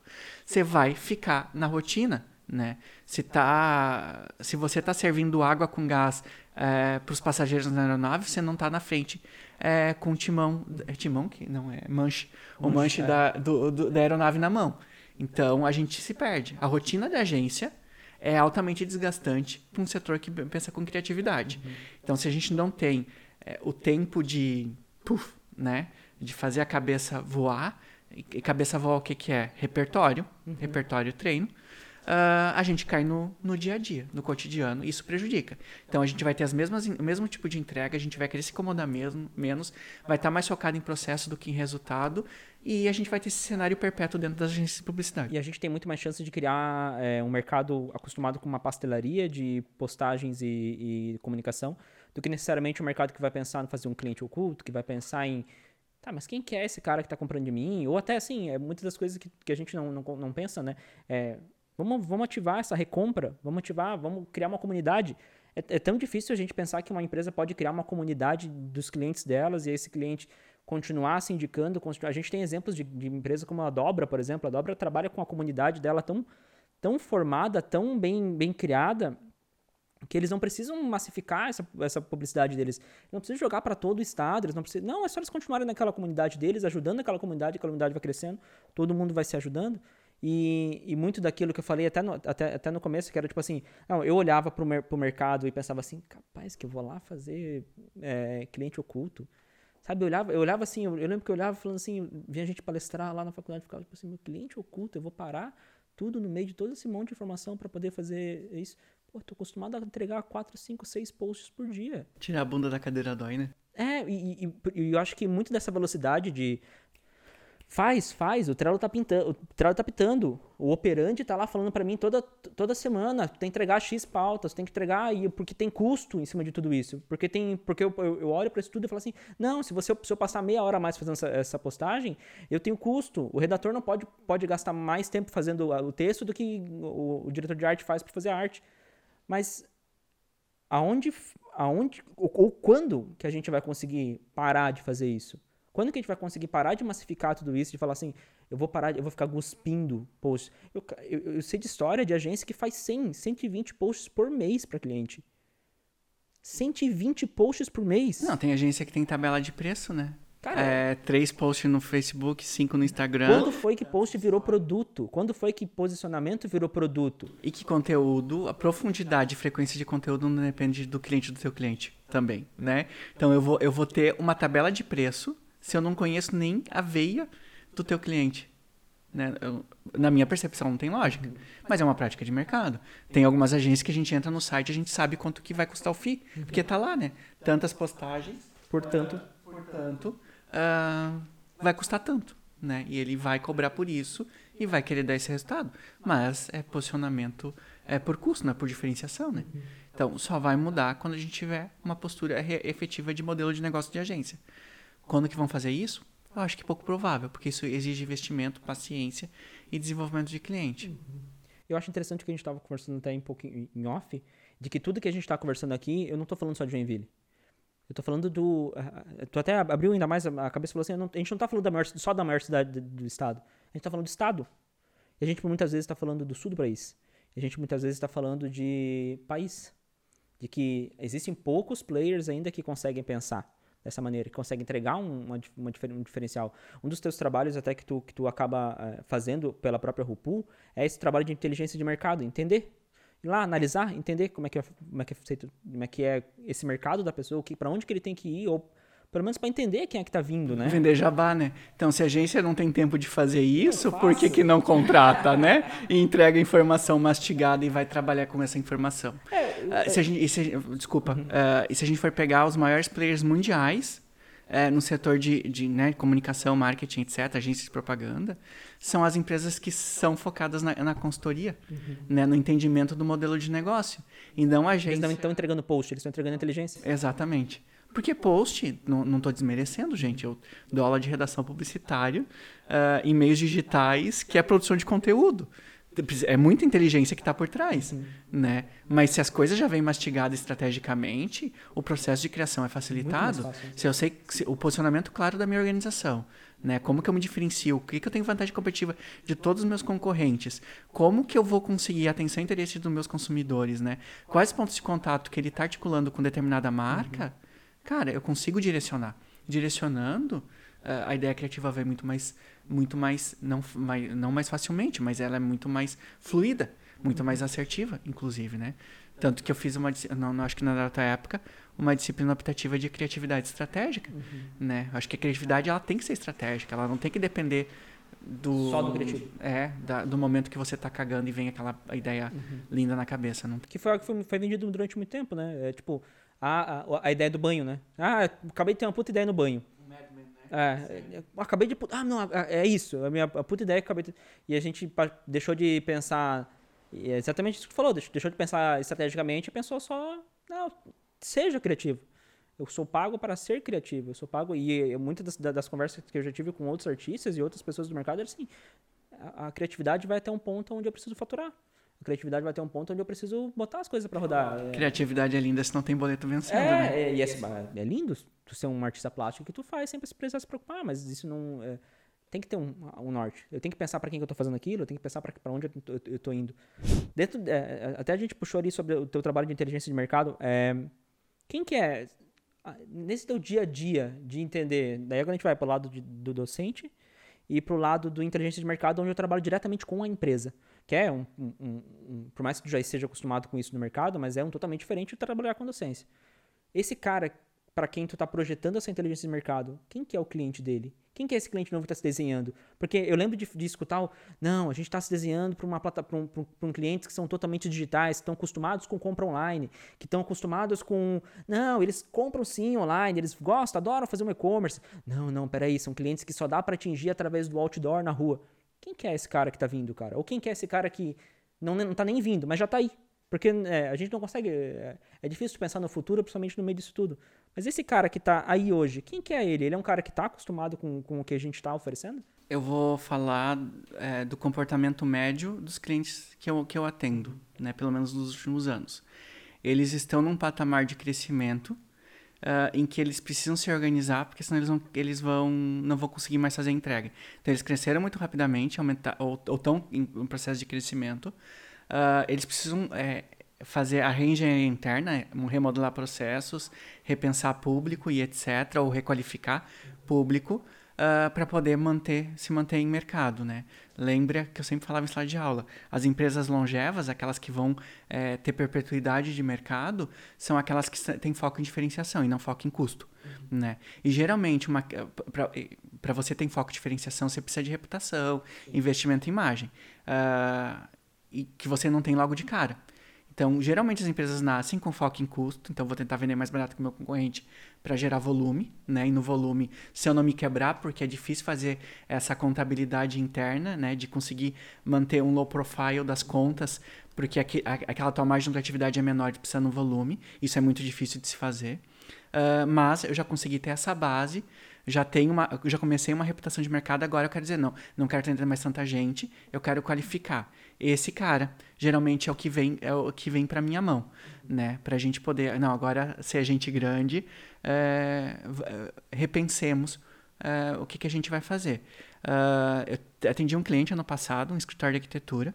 você vai ficar na rotina, né? Se, tá, se você está servindo água com gás é, para os passageiros na aeronave, você não está na frente é, com o timão, é timão que não é manche, o manche é. da, do, do, da aeronave na mão. Então a gente se perde. A rotina da agência é altamente desgastante para um setor que pensa com criatividade. Uhum. Então se a gente não tem é, o tempo de, puff, né, de fazer a cabeça voar, E cabeça avó o que, que é? Repertório, uhum. repertório treino. Uh, a gente cai no, no dia a dia, no cotidiano, e isso prejudica. Então a gente vai ter as mesmas, o mesmo tipo de entrega, a gente vai querer se incomodar mesmo, menos, vai estar tá mais focado em processo do que em resultado, e a gente vai ter esse cenário perpétuo dentro das agências de publicidade. E a gente tem muito mais chance de criar é, um mercado acostumado com uma pastelaria de postagens e, e comunicação, do que necessariamente um mercado que vai pensar em fazer um cliente oculto, que vai pensar em Tá, mas quem que é esse cara que está comprando de mim? Ou até assim, é muitas das coisas que, que a gente não, não, não pensa, né? É, vamos, vamos ativar essa recompra, vamos ativar, vamos criar uma comunidade. É, é, tão difícil a gente pensar que uma empresa pode criar uma comunidade dos clientes delas e esse cliente continuar se indicando. Continuar. A gente tem exemplos de, de empresas como a Dobra, por exemplo. A Dobra trabalha com a comunidade dela tão, tão formada, tão bem, bem criada, que eles não precisam massificar essa, essa publicidade deles. Não precisam jogar para todo o estado, eles não precisam. Não, é só eles continuarem naquela comunidade deles, ajudando aquela comunidade, a comunidade vai crescendo, todo mundo vai se ajudando. E, e muito daquilo que eu falei até no, até, até no começo, que era tipo assim, não, eu olhava mer pro mercado e pensava assim, capaz que eu vou lá fazer é, cliente oculto. Sabe, eu olhava, eu olhava assim, eu, eu, lembro que eu olhava falando assim, vinha gente palestrar lá na faculdade, ficava tipo assim, meu cliente oculto, eu vou parar tudo no meio de todo esse monte de informação para poder fazer isso. Pô, tô acostumado a entregar 4, 5, 6 posts por dia. Tirar a bunda da cadeira dói, né? É, e, e, e, eu acho que muito dessa velocidade de. Faz, faz, o Trello tá pintando, o Trello tá pitando. O operante tá lá falando para mim toda, toda semana, tem que entregar X pautas, tem que entregar, e porque tem custo em cima de tudo isso. Porque tem. Porque eu, eu, eu olho para isso tudo e falo assim: não, se você se eu passar meia hora a mais fazendo essa, essa, postagem, eu tenho custo. O redator não pode, pode gastar mais tempo fazendo o texto do que o, o diretor de arte faz para fazer a arte. Mas aonde, aonde ou, ou, quando que a gente vai conseguir parar de fazer isso? Quando que a gente vai conseguir parar de massificar tudo isso, de falar assim, eu vou parar, eu vou ficar cuspindo posts. Eu, eu, eu sei de história de agência que faz 100, 120 posts por mês para cliente. 120 posts por mês. Não, tem agência que tem tabela de preço, né? Cara, é, três posts no Facebook, cinco no Instagram. Quando foi que post virou produto? Quando foi que posicionamento virou produto? E que conteúdo, a profundidade e frequência de conteúdo não depende do cliente do seu cliente também, né? Então eu vou, eu vou ter uma tabela de preço se eu não conheço nem a veia do teu cliente. Né? Eu, na minha percepção não tem lógica, mas é uma prática de mercado. Tem algumas agências que a gente entra no site e a gente sabe quanto que vai custar o FII, porque tá lá, né? Tantas postagens, portanto, portanto uh, vai custar tanto, né? E ele vai cobrar por isso e vai querer dar esse resultado. Mas é posicionamento é por custo, não é por diferenciação, né? Então, só vai mudar quando a gente tiver uma postura efetiva de modelo de negócio de agência. Quando que vão fazer isso? Eu acho que é pouco provável, porque isso exige investimento, paciência e desenvolvimento de cliente. Eu acho interessante que a gente estava conversando até um pouquinho em off, de que tudo que a gente está conversando aqui, eu não estou falando só de Joinville. Eu tô falando do. Tu até abriu ainda mais a cabeça e falou assim: a gente não tá falando da maior, só da maior cidade do, estado. A gente tá falando do estado. E a gente muitas vezes está falando do sul do país. E a gente muitas vezes está falando de país. De que existem poucos players ainda que conseguem pensar dessa maneira, que conseguem entregar uma, uma, um diferencial. Um dos teus trabalhos até que tu, que tu acaba uh, fazendo pela própria RuPu é esse trabalho de inteligência de mercado, entender ir lá analisar, entender como é que é, como é, que é, feito, como é, que é esse mercado da pessoa, para onde que ele tem que ir, ou pelo menos para entender quem é que está vindo, né? Vender jabá, né? Então, se a agência não tem tempo de fazer isso, por que, que não contrata, né? E entrega informação mastigada e vai trabalhar com essa informação. É, uh, se a gente, se, desculpa. Uhum. Uh, e se a gente for pegar os maiores players mundiais uh, no setor de, de né, comunicação, marketing, etc., agências de propaganda, são as empresas que são focadas na, na consultoria, uhum. né, no entendimento do modelo de negócio. Então, a agência... Eles não estão entregando post, eles estão entregando inteligência. Exatamente. Porque post, não estou desmerecendo, gente, eu dou aula de redação publicitária uh, em meios digitais, que é produção de conteúdo. É muita inteligência que está por trás, uhum. né? Mas se as coisas já vêm mastigadas estrategicamente, o processo de criação é facilitado. Se eu sei se, o posicionamento claro da minha organização, né? Como que eu me diferencio? O que, que eu tenho vantagem competitiva de todos os meus concorrentes? Como que eu vou conseguir a atenção e interesse dos meus consumidores, né? Quais pontos de contato que ele está articulando com determinada marca? Uhum. Cara, eu consigo direcionar. Direcionando, uh, a ideia criativa vem muito mais, muito mais não, mais, não mais facilmente, mas ela é muito mais fluida, muito mais assertiva, inclusive, né? Tanto que eu fiz uma, não, não acho que na outra época, uma disciplina optativa de criatividade estratégica, uhum. né? Acho que a criatividade ela tem que ser estratégica, ela não tem que depender do só do criativo. É, da, do momento que você tá cagando e vem aquela ideia uhum. linda na cabeça, não? Que foi algo que foi, foi vendido durante muito tempo, né? É, tipo, a, a, a, ideia do banho, né? Ah, acabei de ter uma puta ideia no banho. É, acabei de. Ah, não, é isso. A minha a puta ideia que acabei de. E a gente deixou de pensar. É exatamente isso que tu falou, deixou de pensar estrategicamente e pensou só. Não, seja criativo. Eu sou pago para ser criativo. Eu sou pago. E muitas das, das conversas que eu já tive com outros artistas e outras pessoas do mercado era assim: a, a criatividade vai até um ponto onde eu preciso faturar. A criatividade vai ter um ponto onde eu preciso botar as coisas para rodar. É... Criatividade é linda se não tem boleto vencendo, é, né? É, e é, é lindo tu ser um artista plástico que tu faz sem precisar se preocupar, mas isso não... É, tem que ter um, um, norte. Eu tenho que pensar para quem que eu tô fazendo aquilo, eu tenho que pensar para onde eu tô, indo. Dentro, é, até a gente puxou ali sobre o teu trabalho de inteligência de mercado. É, quem que é, nesse teu dia a dia de entender, daí agora a gente vai pro lado de, do docente e pro lado do inteligência de mercado, onde eu trabalho diretamente com a empresa é um, um, um, por mais que tu já esteja acostumado com isso no mercado, mas é um totalmente diferente de trabalhar com docência. Esse cara para quem tu está projetando essa inteligência de mercado, quem que é o cliente dele? Quem que é esse cliente novo que está se desenhando? Porque eu lembro de, de escutar, não, a gente está se desenhando para uma plata, para um, um, clientes que são totalmente digitais, que estão acostumados com compra online, que estão acostumados com, não, eles compram sim online, eles gostam, adoram fazer um e-commerce. Não, não, peraí, são clientes que só dá para atingir através do outdoor na rua. Quem que é esse cara que tá vindo, cara? Ou quem que é esse cara que não, não tá nem vindo, mas já tá aí? Porque é, a gente não consegue. É, é, difícil pensar no futuro, principalmente no meio disso tudo. Mas esse cara que tá aí hoje, quem que é ele? Ele é um cara que tá acostumado com, com o que a gente tá oferecendo? Eu vou falar é, do comportamento médio dos clientes que eu, que eu atendo, né? Pelo menos nos últimos anos. Eles estão num patamar de crescimento uh, em que eles precisam se organizar, porque senão eles, vão, eles vão, não vão conseguir mais fazer a entrega. Então, eles cresceram muito rapidamente, aumentar, ou, estão em um processo de crescimento. Uh, eles precisam é, fazer a reengenharia interna, remodelar processos, repensar público e etc., ou requalificar público uh, ah, para poder manter, se manter em mercado, né? Lembra que eu sempre falava em sala de aula, as empresas longevas, aquelas que vão é, ter perpetuidade de mercado, são aquelas que têm foco em diferenciação e não foco em custo, uhum. né? E geralmente, para você ter foco em diferenciação, você precisa de reputação, Sim. investimento em imagem, uh, e que você não tem logo de cara. Então, geralmente as empresas nascem com foco em custo, então vou tentar vender mais barato que o meu concorrente para gerar volume, né? E no volume, se eu não me quebrar, porque é difícil fazer essa contabilidade interna, né? De conseguir manter um low profile das contas, porque aquela tua margem de lucratividade é menor, precisa no volume. Isso é muito difícil de se fazer. Uh, mas eu já consegui ter essa base, já tenho uma, já comecei uma reputação de mercado, agora eu quero dizer, não, não quero atender mais tanta gente, eu quero qualificar. Esse cara, geralmente é o que vem, é o que vem para minha mão, né? Pra gente poder, não, agora ser gente grande, é, repensemos é, o que, que a gente vai fazer. Uh, eu atendi um cliente ano passado, um escritório de arquitetura.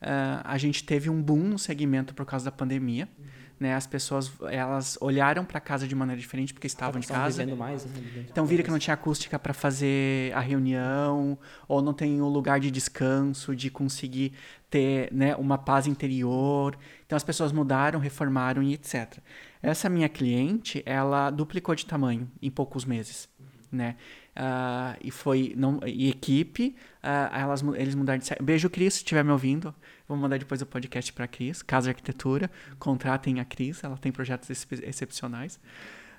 Uh, a gente teve um boom no segmento por causa da pandemia. Uhum. Né? As pessoas elas olharam para casa de maneira diferente porque estavam em casa. Mais, né? Então viram que não tinha acústica para fazer a reunião ou não tem um lugar de descanso, de conseguir ter né, uma paz interior. Então as pessoas mudaram, reformaram e etc. Essa minha cliente, ela duplicou de tamanho em poucos meses, né? Uh, e foi não e equipe uh, elas eles mudaram de beijo Cris se estiver me ouvindo vou mandar depois o podcast para Cris Casa Arquitetura. Contratem a Cris ela tem projetos ex excepcionais.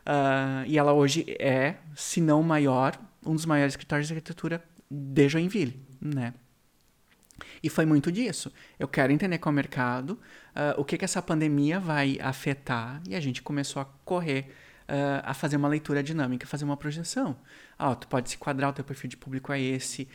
Uh, e ela hoje é se não maior um dos maiores escritórios de arquitetura de Joinville né? E foi muito disso. Eu quero entender qual é o mercado, uh, o que, que essa pandemia vai afetar, e a gente começou a correr uh, a fazer uma leitura dinâmica, fazer uma projeção. Ah, tu pode se quadrar, o teu perfil de público é esse.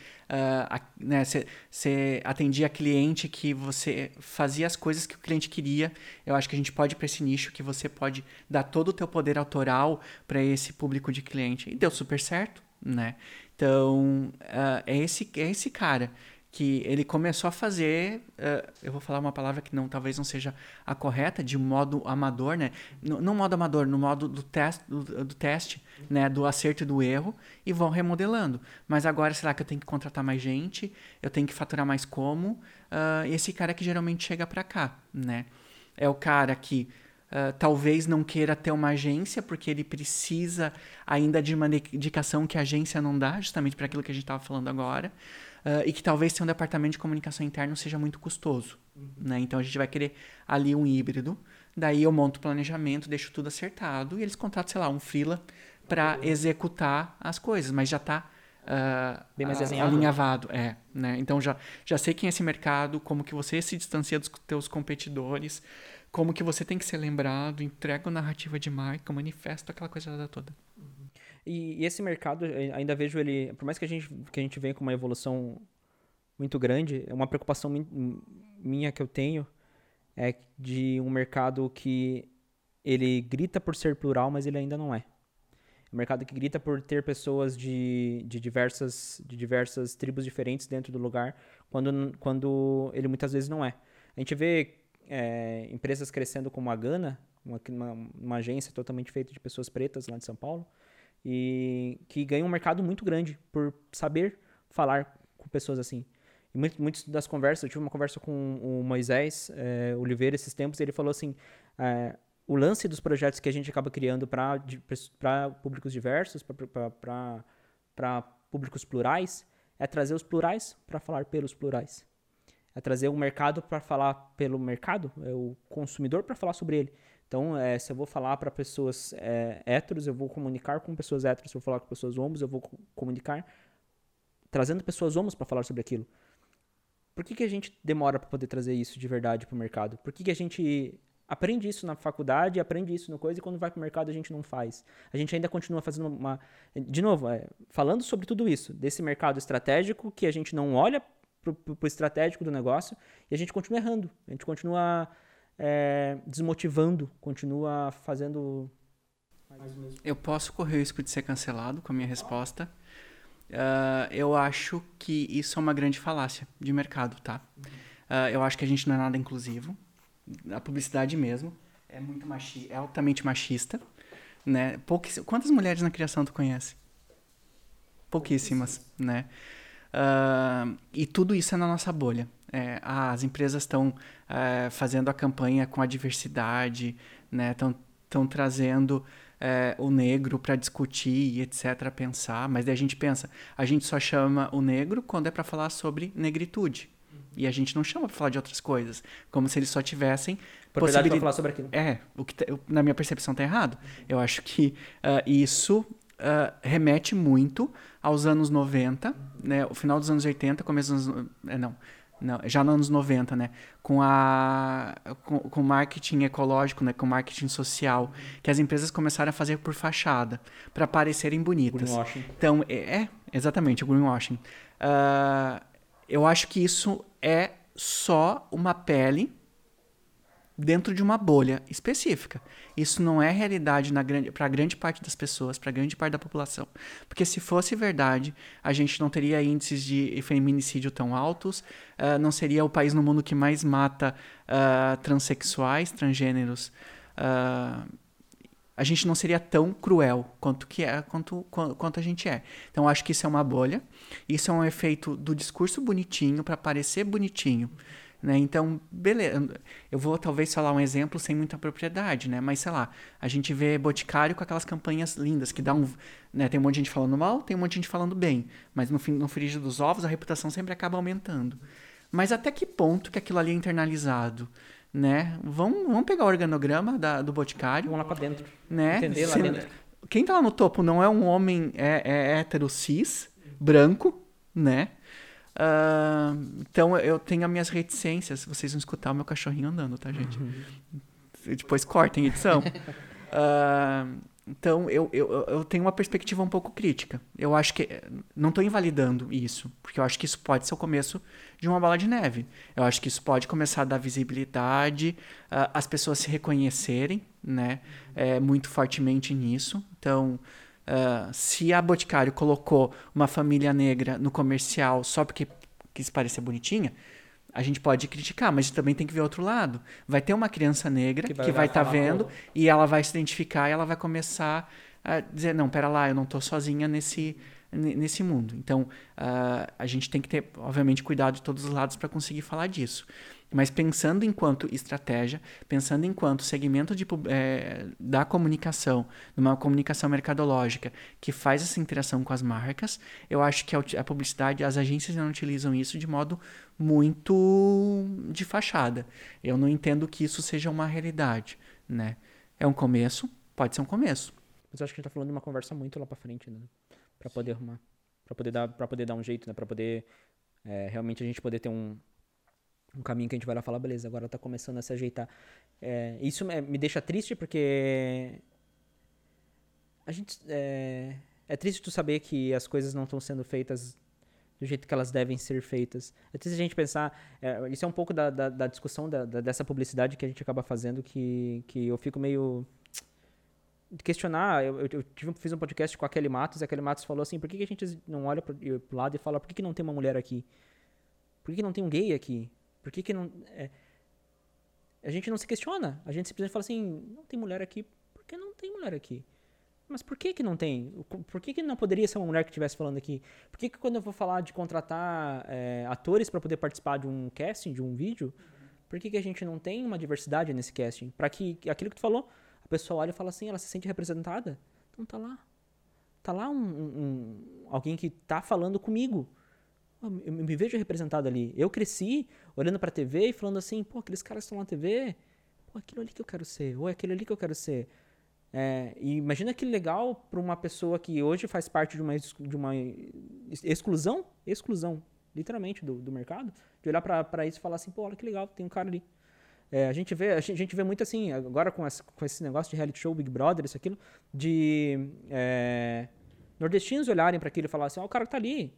Você uh, né, atendia cliente que você fazia as coisas que o cliente queria. Eu acho que a gente pode ir para esse nicho que você pode dar todo o teu poder autoral para esse público de cliente. E deu super certo, né? Então, uh, é, esse, é esse cara que ele começou a fazer, uh, eu vou falar uma palavra que não talvez não seja a correta, de modo amador, né? No, no modo amador, no modo do, do, do, teste, né? Do acerto e do erro, e vão remodelando. Mas agora, será que eu tenho que contratar mais gente? Eu tenho que faturar mais como? Uh, esse cara que geralmente chega para cá, né? É o cara que Uh, talvez não queira ter uma agência, porque ele precisa ainda de uma indicação que a agência não dá, justamente para aquilo que a gente estava falando agora. Uh, e que talvez ter um departamento de comunicação interna seja muito custoso. Uhum. Né? Então a gente vai querer ali um híbrido. Daí eu monto o planejamento, deixo tudo acertado e eles contratam, sei lá, um freela para uhum. executar as coisas, mas já está uh, Bem mais alinhavado. É, né? Então já, já sei quem é esse mercado, como que você se distancia dos teus competidores como que você tem que ser lembrado, entrega a narrativa de marca, manifesto, aquela coisa toda. E, e, esse mercado, ainda vejo ele, por mais que a gente, que a gente venha com uma evolução muito grande, é uma preocupação minha que eu tenho é de um mercado que ele grita por ser plural, mas ele ainda não é. Um mercado que grita por ter pessoas de, de, diversas, de diversas tribos diferentes dentro do lugar, quando, quando ele muitas vezes não é. A gente vê é, empresas crescendo como a Gana, uma, uma, uma, agência totalmente feita de pessoas pretas lá de São Paulo, e que ganha um mercado muito grande por saber falar com pessoas assim. E muitas das conversas, eu tive uma conversa com o Moisés é, Oliveira esses tempos, e ele falou assim: é, o lance dos projetos que a gente acaba criando para públicos diversos, para públicos plurais, é trazer os plurais para falar pelos plurais é trazer o mercado para falar pelo mercado, é o consumidor para falar sobre ele. Então, é, se eu vou falar para pessoas é, héteros, eu vou comunicar com pessoas héteros. Se eu falar com pessoas homos, eu vou comunicar trazendo pessoas homos para falar sobre aquilo. Por que, que a gente demora para poder trazer isso de verdade para o mercado? Por que, que a gente aprende isso na faculdade, aprende isso no coisa e quando vai para o mercado a gente não faz? A gente ainda continua fazendo uma. De novo, é, falando sobre tudo isso, desse mercado estratégico que a gente não olha pro, pro estratégico do negócio e a gente continua errando, a gente continua é, desmotivando, continua fazendo eu posso correr o risco de ser cancelado com a minha resposta. Uh, eu acho que isso é uma grande falácia de mercado, tá? Uh, eu acho que a gente não é nada inclusivo. A publicidade mesmo é muito machi é altamente machista, né? Pouquíss Quantas mulheres na criação tu conhece? Pouquíssimas, né? Uh, e tudo isso é na nossa bolha. É, as empresas estão é, fazendo a campanha com a diversidade, estão né? trazendo é, o negro para discutir e etc., pensar. Mas daí a gente pensa, a gente só chama o negro quando é para falar sobre negritude. E a gente não chama para falar de outras coisas, como se eles só tivessem propriedade para falar sobre aquilo. É, o que na minha percepção está errado. Eu acho que uh, isso uh, remete muito aos anos 90, né? O final dos anos 80, começo dos anos... É, não, não, já nos anos 90, né? Com a com, com marketing ecológico, né? Com marketing social, que as empresas começaram a fazer por fachada, para parecerem bonitas. Greenwashing. Então, é, é exatamente, o greenwashing. Uh, eu acho que isso é só uma pele dentro de uma bolha específica. Isso não é realidade para a grande parte das pessoas, para grande parte da população. Porque se fosse verdade, a gente não teria índices de feminicídio tão altos, uh, não seria o país no mundo que mais mata uh, transexuais, transgêneros. Uh, a gente não seria tão cruel quanto que é, quanto, quanto a gente é. Então acho que isso é uma bolha. Isso é um efeito do discurso bonitinho para parecer bonitinho. Né? Então, beleza. Eu vou talvez falar um exemplo sem muita propriedade, né? Mas sei lá, a gente vê Boticário com aquelas campanhas lindas que dá um. Né? Tem um monte de gente falando mal, tem um monte de gente falando bem. Mas no, fim, no frigir dos ovos, a reputação sempre acaba aumentando. Mas até que ponto que aquilo ali é internalizado? Né? Vamos, vamos pegar o organograma da, do Boticário. Vamos lá para dentro. Né? Entender lá dentro. Quem tá lá no topo não é um homem é, é hétero cis, branco, né? Uh, então eu tenho as minhas reticências. Vocês vão escutar o meu cachorrinho andando, tá, gente? Uhum. Depois cortem edição. uh, então eu, eu, eu tenho uma perspectiva um pouco crítica. Eu acho que. Não estou invalidando isso, porque eu acho que isso pode ser o começo de uma bola de neve. Eu acho que isso pode começar a dar visibilidade, uh, as pessoas se reconhecerem né, é, muito fortemente nisso. Então. Uh, se a Boticário colocou uma família negra no comercial só porque quis parecer bonitinha, a gente pode criticar, mas também tem que ver outro lado. Vai ter uma criança negra que vai estar tá vendo e ela vai se identificar e ela vai começar a dizer: não, pera lá, eu não estou sozinha nesse, nesse mundo. Então, uh, a gente tem que ter, obviamente, cuidado de todos os lados para conseguir falar disso. Mas pensando enquanto estratégia, pensando enquanto segmento de, é, da comunicação, numa comunicação mercadológica que faz essa interação com as marcas, eu acho que a, a publicidade, as agências não utilizam isso de modo muito de fachada. Eu não entendo que isso seja uma realidade, né? É um começo, pode ser um começo. Mas eu acho que a gente tá falando de uma conversa muito lá para frente, né? Para poder arrumar, para poder dar, para poder dar um jeito, né? Para poder é, realmente a gente poder ter um um caminho que a gente vai lá falar, beleza, agora tá começando a se ajeitar. É, isso me deixa triste porque a gente é, é triste tu saber que as coisas não estão sendo feitas do jeito que elas devem ser feitas. É triste a gente pensar, é, isso é um pouco da, da, da discussão da, dessa publicidade que a gente acaba fazendo que, que eu fico meio questionar, eu, eu, tive, fiz um podcast com a Kelly Matos, e a Kelly Matos falou assim, por que, que a gente não olha pro, pro lado e fala, por que, que não tem uma mulher aqui? Por que, que não tem um gay aqui? Por que, que não. É, a gente não se questiona. A gente simplesmente fala assim: não tem mulher aqui, por que não tem mulher aqui? Mas por que, que não tem? Por que, que não poderia ser uma mulher que estivesse falando aqui? Por que, que quando eu vou falar de contratar é, atores para poder participar de um casting, de um vídeo, por que, que a gente não tem uma diversidade nesse casting? Para que aquilo que tu falou, a pessoa olha e fala assim, ela se sente representada? Então tá lá. Tá lá um, um, um alguém que tá falando comigo. Eu me vejo representado ali. Eu cresci olhando pra TV e falando assim, pô, aqueles caras estão na TV, pô, aquilo ali que eu quero ser, ou é aquele ali que eu quero ser. É, e imagina que legal para uma pessoa que hoje faz parte de uma, de uma exclusão, exclusão, literalmente, do, do mercado, de olhar para isso e falar assim, pô, olha que legal, tem um cara ali. É, a, gente vê, a, gente, a gente vê muito assim, agora com, essa, com esse negócio de reality show, Big Brother, isso, aquilo, de é, nordestinos olharem para aquilo e falar assim, ó, oh, o cara que tá ali,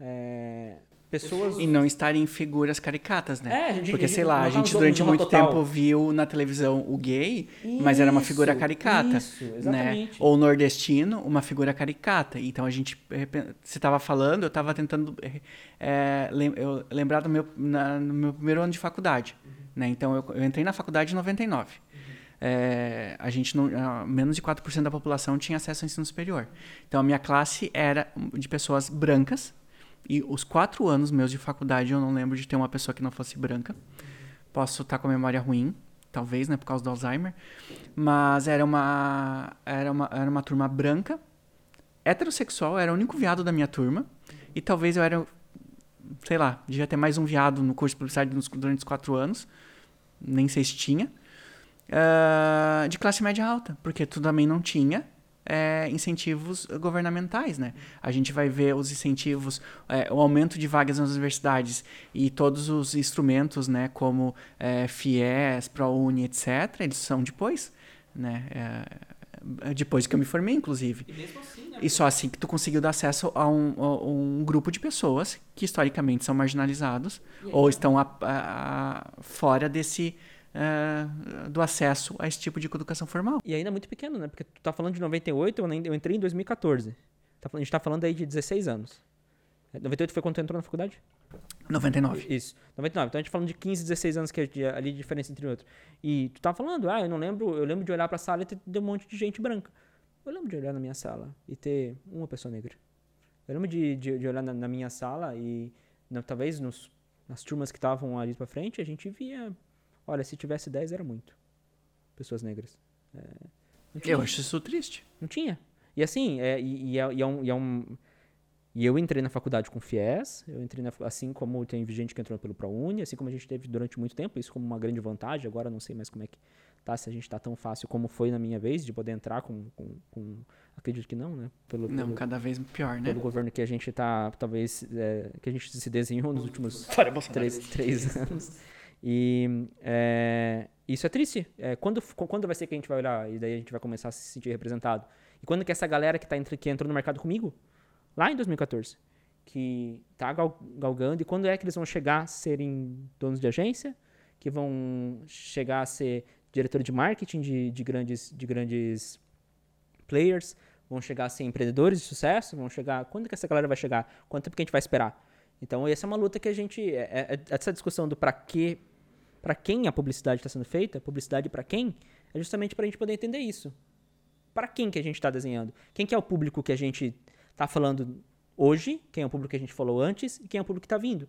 é, pessoas. E não estarem figuras caricatas, né? É, gente, Porque, sei lá, a gente durante muito total. tempo viu na televisão o gay, isso, mas era uma figura caricata. Isso, né? exatamente. Né? Ou nordestino, uma figura caricata. Então a gente. Você estava falando, eu estava tentando é, eu lembrar do meu, na, no meu primeiro ano de faculdade. Uhum. Né? Então eu, eu, entrei na faculdade em 99. Uhum. É, a gente não, menos de 4% da população tinha acesso ao ensino superior. Então a minha classe era de pessoas brancas, e os quatro anos meus de faculdade eu não lembro de ter uma pessoa que não fosse branca. Posso estar com a memória ruim, talvez, né, por causa do Alzheimer. Mas era uma, era uma, era uma turma branca, heterossexual, era o único viado da minha turma. E talvez eu era, sei lá, devia ter mais um viado no curso de publicidade durante os quatro anos. Nem sei se tinha. Uh, de classe média alta, porque tu também não tinha é, incentivos governamentais, né? A gente vai ver os incentivos, é, o aumento de vagas nas universidades e todos os instrumentos, né, como é, FIES, ProUni, etc., eles são depois, né? É, depois que eu me formei, inclusive. E, assim, né? e só assim que tu conseguiu dar acesso a um, a um grupo de pessoas que historicamente são marginalizados ou estão a, a, a, fora desse uh, do acesso a esse tipo de educação formal. E ainda muito pequeno, né? Porque tu tá falando de 98, eu entrei em 2014. Tá a gente tá falando aí de 16 anos. 98 foi quando tu entrou na faculdade? 99. Isso, 99. Então a gente tá falando de 15, 16 anos que é ali a diferença entre outro. E tu tá falando, ah, eu não lembro, eu lembro de olhar pra sala e ter um monte de gente branca. Eu lembro de olhar na minha sala e ter uma pessoa negra. Eu lembro de, de, de olhar na, na, minha sala e não, talvez nos, nas turmas que estavam ali pra frente, a gente via Olha, se tivesse 10 era muito. Pessoas negras. É, eu acho isso triste. Não tinha. E assim, é, e, e, é, e, é um, e é um. E eu entrei na faculdade com FIES, eu entrei na, assim como tem gente que entrou pelo ProUni, assim como a gente teve durante muito tempo, isso como uma grande vantagem, agora não sei mais como é que tá, se a gente tá tão fácil como foi na minha vez, de poder entrar com, com, com acredito que não, né? Pelo, não, pelo, cada vez pior, né? Pelo governo que a gente tá, talvez, é, que a gente se desenhou nos últimos três, três anos. E é, isso é triste. É, quando, quando vai ser que a gente vai olhar e daí a gente vai começar a se sentir representado? E quando que essa galera que, tá que entrou no mercado comigo, lá em 2014, que tá gal, galgando, e quando é que eles vão chegar a serem donos de agência, que vão chegar a ser diretor de marketing de, de, grandes, de grandes players, vão chegar a ser empreendedores de sucesso, vão chegar... Quando que essa galera vai chegar? Quanto tempo que a gente vai esperar? Então, essa é uma luta que a gente... É, é, essa discussão do para que para quem a publicidade está sendo feita, publicidade para quem, é justamente para a gente poder entender isso. Para quem que a gente está desenhando? Quem que é o público que a gente está falando hoje? Quem é o público que a gente falou antes? E quem é o público que está vindo?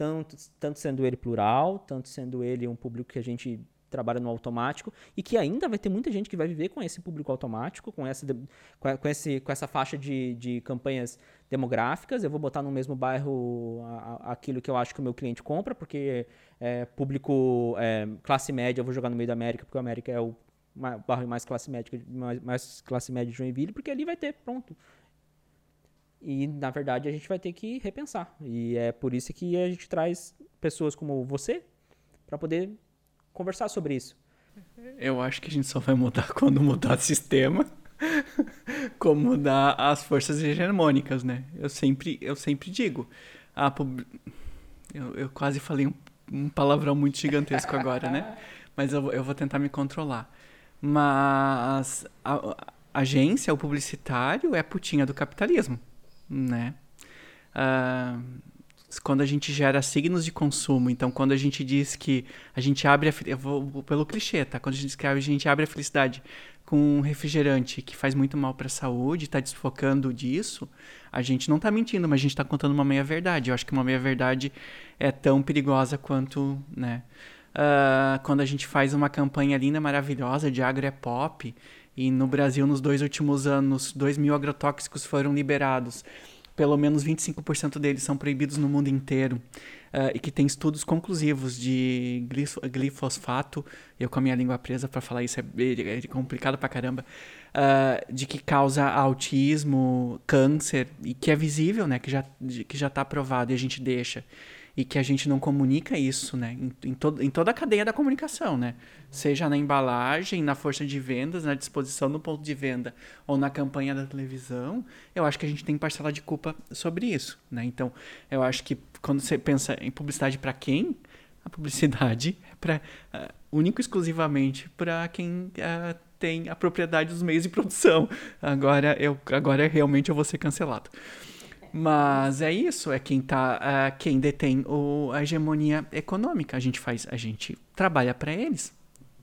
tanto, tanto sendo ele plural, tanto sendo ele um público que a gente trabalha no automático e que ainda vai ter muita gente que vai viver com esse público automático, com essa, com, esse, com essa faixa de, de campanhas demográficas. Eu vou botar no mesmo bairro aquilo que eu acho que o meu cliente compra, porque é, público é, classe média eu vou jogar no meio da América, porque a América é o bairro mais classe média, mais, mais classe média de Joinville, porque ali vai ter, pronto. E, na verdade, a gente vai ter que repensar. E é por isso que a gente traz pessoas como você para poder conversar sobre isso. Eu acho que a gente só vai mudar quando mudar o sistema, como mudar as forças hegemônicas, né? Eu sempre, eu sempre digo, a pub... eu, eu quase falei um, um palavrão muito gigantesco agora, né? Mas eu, eu vou tentar me controlar. Mas a, a agência, o publicitário, é a putinha do capitalismo né? Uh, quando a gente gera signos de consumo, então quando a gente diz que a gente abre a, eu vou pelo clichê, tá? Quando a gente diz que a gente abre a felicidade com um refrigerante que faz muito mal para a saúde, está desfocando disso, a gente não está mentindo, mas a gente está contando uma meia verdade. Eu acho que uma meia verdade é tão perigosa quanto, né? Uh, quando a gente faz uma campanha linda, maravilhosa de agro é pop e no Brasil, nos dois últimos anos, 2 mil agrotóxicos foram liberados. Pelo menos 25% deles são proibidos no mundo inteiro. Uh, e que tem estudos conclusivos de glifosfato. Eu com a minha língua presa para falar isso é, é, complicado pra caramba. Uh, de que causa autismo, câncer, e que é visível, né? Que já, que já tá provado e a gente deixa e que a gente não comunica isso, né? Em, em, to em toda a cadeia da comunicação, né? Seja na embalagem, na força de vendas, na disposição do ponto de venda ou na campanha da televisão, eu acho que a gente tem parcela de culpa sobre isso, né? Então, eu acho que quando você pensa em publicidade para quem, a publicidade é para uh, único exclusivamente para quem uh, tem a propriedade dos meios de produção. Agora eu agora realmente eu vou ser cancelado. Mas é isso, é quem tá, é quem detém o, a hegemonia econômica. A gente faz, a gente trabalha para eles.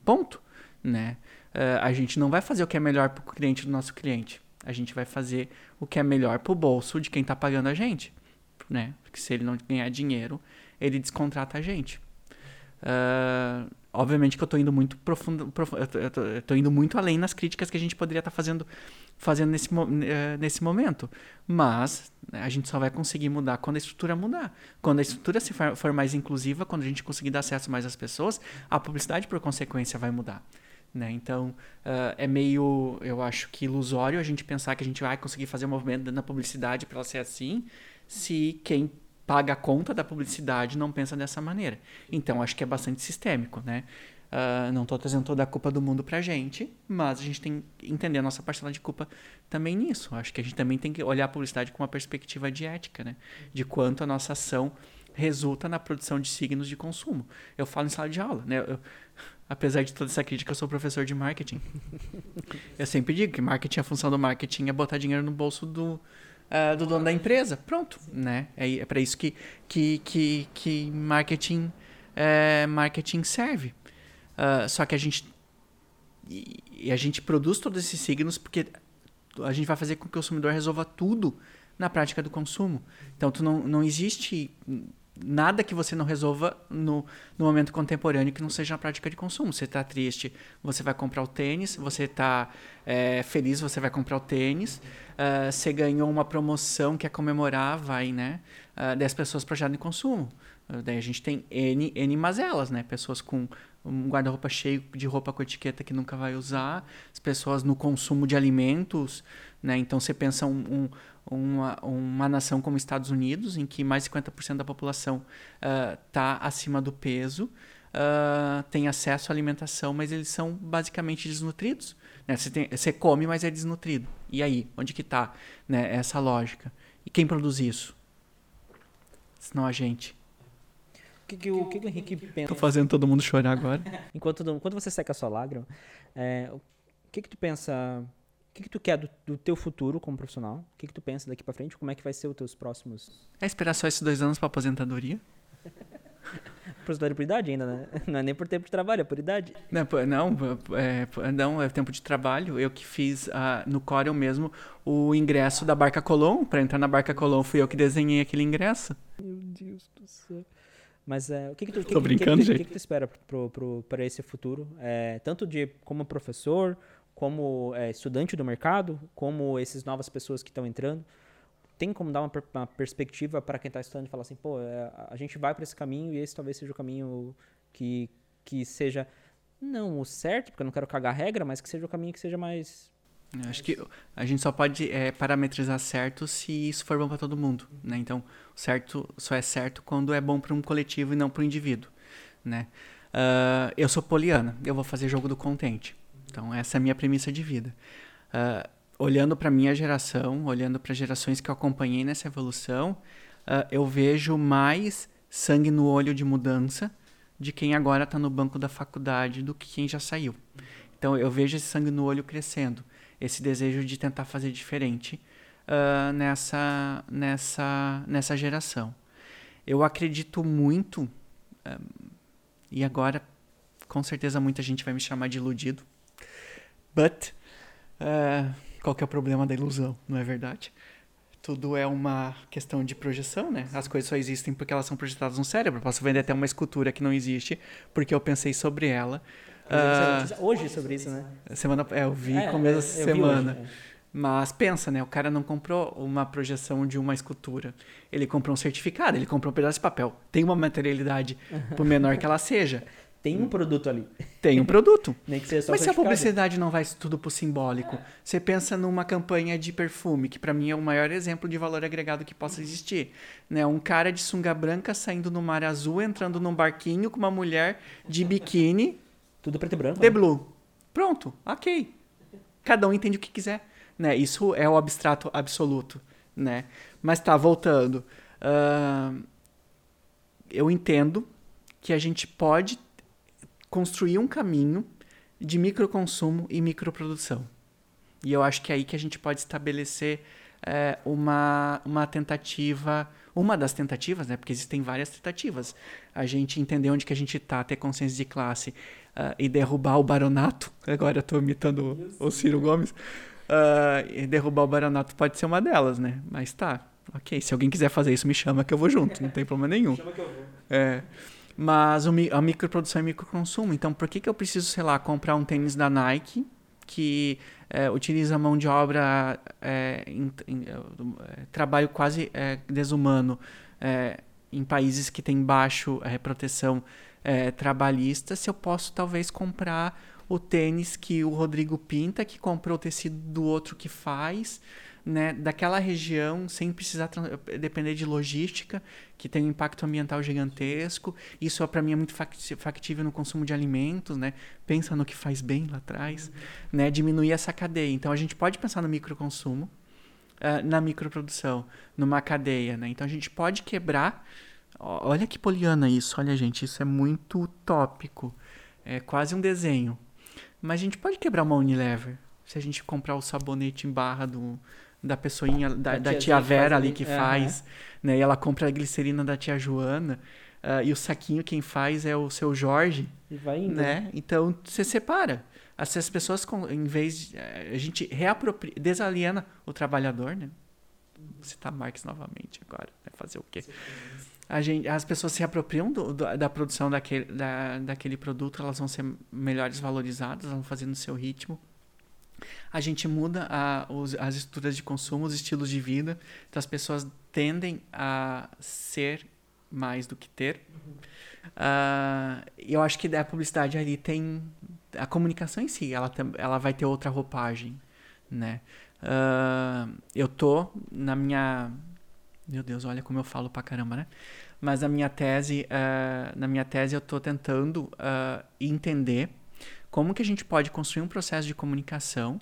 Ponto, né? Uh, a gente não vai fazer o que é melhor para o cliente do nosso cliente. A gente vai fazer o que é melhor para o bolso de quem está pagando a gente, né? Porque se ele não ganhar dinheiro, ele descontrata a gente. Uh, obviamente que eu estou indo muito profundo, profundo eu estou indo muito além nas críticas que a gente poderia estar tá fazendo, fazendo nesse, uh, nesse momento. Mas né, a gente só vai conseguir mudar quando a estrutura mudar. Quando a estrutura se for, for mais inclusiva, quando a gente conseguir dar acesso mais às pessoas, a publicidade, por consequência, vai mudar. Né? Então, uh, é meio, eu acho que ilusório a gente pensar que a gente vai conseguir fazer um movimento na publicidade para ela ser assim, se quem paga a conta da publicidade não pensa dessa maneira. Então, acho que é bastante sistêmico, né? Uh, não estou trazendo toda a culpa do mundo para a gente, mas a gente tem que entender a nossa parcela de culpa também nisso. Acho que a gente também tem que olhar a publicidade com uma perspectiva de ética, né? De quanto a nossa ação resulta na produção de signos de consumo. Eu falo em sala de aula, né? Eu, apesar de toda essa crítica, eu sou professor de marketing. eu sempre digo que marketing, a função do marketing é botar dinheiro no bolso do, uh, do dono da empresa. Pronto, né? É, é para isso que, que, que, que marketing, é, marketing serve. Uh, só que a gente e, a gente produz todos esses signos porque a gente vai fazer com que o consumidor resolva tudo na prática do consumo. Então, tu não, não existe nada que você não resolva no, no momento contemporâneo que não seja na prática de consumo. Você está triste, você vai comprar o tênis. Você está é, feliz, você vai comprar o tênis. Uh, você ganhou uma promoção que é comemorar, vai, né? Uh, ah, 10 pessoas para já de consumo. Uh, daí a gente tem N, N mazelas, né? Pessoas com um guarda-roupa cheio de roupa com etiqueta que nunca vai usar. As pessoas no consumo de alimentos, né? Então você pensa um, um uma, uma nação como Estados Unidos, em que mais de 50% da população está uh, acima do peso, uh, tem acesso à alimentação, mas eles são basicamente desnutridos. Né? Você, tem, você, come, mas é desnutrido. E aí? Onde que está né, essa lógica? E quem produz isso? Senão a gente. O que, que, o, que, que o Henrique pensa? Tô fazendo todo mundo chorar agora. enquanto, enquanto você seca a sua lágrima, é, o que, que tu pensa que, que tu quer do, do, teu futuro como profissional? O que, que tu pensa daqui para frente? Como é que vai ser os teus próximos... É esperar só esses dois anos para aposentadoria? Aposentadoria por idade ainda, né? Não é nem por tempo de trabalho, é por idade. Não, não é, não, é tempo de trabalho. Eu que fiz uh, no Corel mesmo o ingresso da Barca Colom. Para entrar na Barca Colom fui eu que desenhei aquele ingresso. Meu Deus do céu. Mas é, o que, que tu, Tô brincando, que, que, que, que tu espera para esse futuro? É, tanto de como professor, como é, estudante do mercado, como essas novas pessoas que estão entrando. Tem como dar uma, uma perspectiva para quem está estudando e falar assim, pô, é, a gente vai para esse caminho e esse talvez seja o caminho que, que seja, não o certo, porque eu não quero cagar regra, mas que seja o caminho que seja mais eu acho que a gente só pode é, parametrizar certo se isso for bom para todo mundo, né? Então, certo só é certo quando é bom para um coletivo e não para o indivíduo, né? Uh, eu sou poliana, eu vou fazer jogo do contente. Então, essa é a minha premissa de vida. Uh, olhando para minha geração, olhando para gerações que eu acompanhei nessa evolução, uh, eu vejo mais sangue no olho de mudança de quem agora está no banco da faculdade do que quem já saiu. Então, eu vejo esse sangue no olho crescendo esse desejo de tentar fazer diferente uh, nessa, nessa, nessa geração. Eu acredito muito, um, e agora com certeza muita gente vai me chamar de iludido, but uh, qual que é o problema da ilusão, não é verdade? Tudo é uma questão de projeção, né? As coisas só existem porque elas são projetadas no cérebro. Eu posso vender até uma escultura que não existe porque eu pensei sobre ela Uh, hoje sobre isso, né? Semana, é, eu vi é, começo da semana. Hoje, é. Mas pensa, né? O cara não comprou uma projeção de uma escultura. Ele comprou um certificado, ele comprou um pedaço de papel. Tem uma materialidade, por menor que ela seja. Tem um produto ali. Tem um produto. Nem que seja só Mas se a publicidade não vai tudo pro simbólico, você pensa numa campanha de perfume, que para mim é o maior exemplo de valor agregado que possa existir. Né? Um cara de sunga branca saindo no mar azul, entrando num barquinho com uma mulher de biquíni tudo preto e branco. The né? Blue. Pronto, ok. Cada um entende o que quiser. Né? Isso é o abstrato absoluto. Né? Mas tá, voltando. Uh, eu entendo que a gente pode construir um caminho de microconsumo e microprodução. E eu acho que é aí que a gente pode estabelecer é, uma, uma tentativa, uma das tentativas, né? Porque existem várias tentativas. A gente entender onde que a gente está, ter consciência de classe, uh, e derrubar o baronato. Agora eu estou imitando o, o Ciro Gomes. Uh, e derrubar o baronato pode ser uma delas, né? Mas tá, ok. Se alguém quiser fazer isso, me chama que eu vou junto, não tem problema nenhum. chama que eu vou. É. Mas a microprodução e microconsumo. Então, por que, que eu preciso, sei lá, comprar um tênis da Nike que é, utiliza mão de obra, é, em, em, é, trabalho quase é, desumano é, em países que têm baixo é, proteção é, trabalhista se eu posso talvez comprar o tênis que o Rodrigo pinta, que comprou o tecido do outro que faz, né, daquela região, sem precisar depender de logística, que tem um impacto ambiental gigantesco. Isso para mim é muito factível no consumo de alimentos, né? Pensa no que faz bem lá atrás, uhum. né? Diminuir essa cadeia. Então a gente pode pensar no microconsumo, uh, na microprodução, numa cadeia, né? Então a gente pode quebrar Olha que poliana isso, olha gente, isso é muito utópico. É quase um desenho. Mas a gente pode quebrar uma Unilever se a gente comprar o sabonete em barra do, da pessoinha, da, da tia Vera ali que faz, né? E ela compra a glicerina da tia Joana. Uh, e o saquinho quem faz é o seu Jorge. E vai indo. Né? Então você separa. As pessoas, em vez. De, eh, a gente reapropria, desaliena o trabalhador, né? Você tá Marx novamente agora. Vai fazer o quê? a gente, as pessoas se apropriam do, do, da produção daquele, da, daquele produto, elas vão ser melhores valorizadas, vão fazer no seu ritmo. A gente muda a, os, as estruturas de consumo, os estilos de vida, então as pessoas tendem a ser mais do que ter. Uh, eu acho que a publicidade ali tem a comunicação em si, ela, ela vai ter outra roupagem, né? Uh, eu tô na minha meu Deus, olha como eu falo pra caramba, né? Mas a minha tese, uh, na minha tese eu estou tentando entender como que a gente pode construir um processo de comunicação.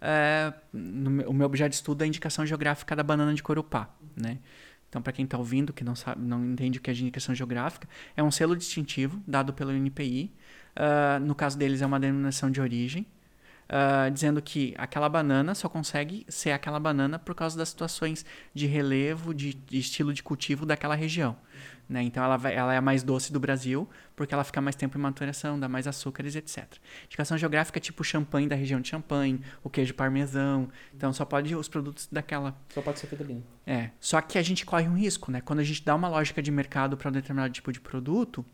Uh, no, o meu objeto de estudo é a indicação geográfica da banana de Corupá, né? Então, para quem está ouvindo, que não sabe, não entende o que é indicação geográfica, é um selo distintivo dado pelo INPI. no caso deles, é uma denominação de origem. uh, dizendo que aquela banana só consegue ser aquela banana por causa das situações de relevo, de, de estilo de cultivo daquela região. Né? Então ela, vai, ela é a mais doce do Brasil, porque ela fica mais tempo em maturação, dá mais açúcares, etc. Indicação geográfica tipo champanhe da região de Champagne, o queijo parmesão. Então só pode os produtos daquela. Só pode ser feito ali. É. Só que a gente corre um risco, né? Quando a gente dá uma lógica de mercado para um determinado tipo de produto,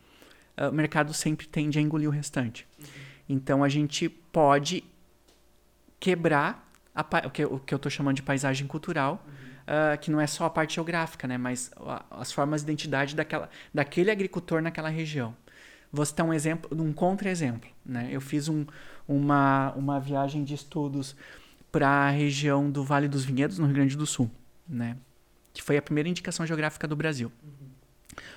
uh, o mercado sempre tende a engolir o restante. Uhum. Então a gente pode quebrar a, o, que, o que eu estou chamando de paisagem cultural. Uhum uh, que não é só a parte geográfica, né, mas as formas de identidade daquela, daquele agricultor naquela região. Vou citar um exemplo, um contra-exemplo. Né? Eu fiz um, uma, uma viagem de estudos para a região do Vale dos Vinhedos, no Rio Grande do Sul, né? que foi a primeira indicação geográfica do Brasil. Uhum.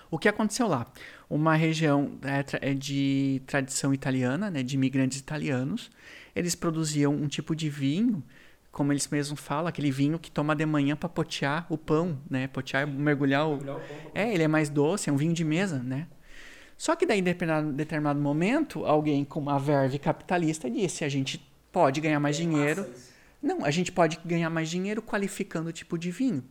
O que aconteceu lá? Uma região é, é de tradição italiana, né, de imigrantes italianos. Eles produziam um tipo de vinho como eles mesmos falam, aquele vinho que toma de manhã para potear o pão, né? Potear, mergulhar o... mergulhar o pão. É, ele é mais doce, é um vinho de mesa, né? Só que daí, em determinado, determinado momento, alguém com uma verve capitalista disse: a gente pode ganhar mais é dinheiro. Não, a gente pode ganhar mais dinheiro qualificando o tipo de vinho.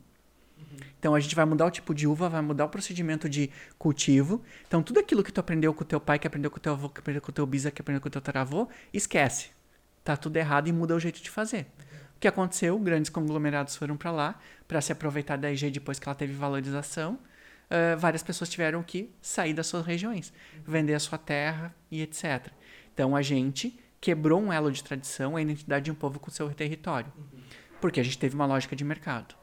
Uhum. Então a gente vai mudar o tipo de uva, vai mudar o procedimento de cultivo. Então tudo aquilo que tu aprendeu com o teu pai, que aprendeu com o teu avô, que aprendeu com o teu bisa, que aprendeu com o teu taravô, esquece. Tá tudo errado e muda o jeito de fazer. O que aconteceu? Grandes conglomerados foram para lá para se aproveitar da IG depois que ela teve valorização. Uh, várias pessoas tiveram que sair das suas regiões, vender a sua terra e etc. Então a gente quebrou um elo de tradição, a identidade de um povo com seu território, porque a gente teve uma lógica de mercado.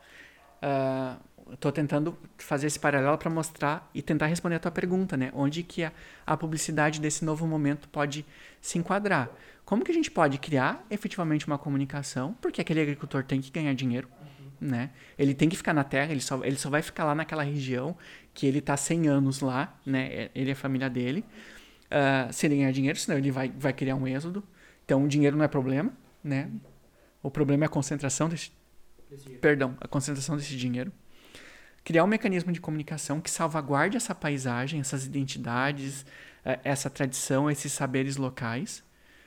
Estou uh, tentando fazer esse paralelo para mostrar e tentar responder a tua pergunta, né? Onde que a, a publicidade desse novo momento pode se enquadrar? Como que a gente pode criar efetivamente uma comunicação? Porque aquele agricultor tem que ganhar dinheiro, uhum. né? Ele tem que ficar na terra, ele só, ele só vai ficar lá naquela região que ele está 100 anos lá, né? É, ele é a família dele. Uh, se ele ganhar dinheiro, senão ele vai, vai criar um êxodo. Então, o dinheiro não é problema, né? O problema é a concentração desse... Perdão, a concentração desse dinheiro. Criar um mecanismo de comunicação que salvaguarde essa paisagem, essas identidades, eh, essa tradição, esses saberes locais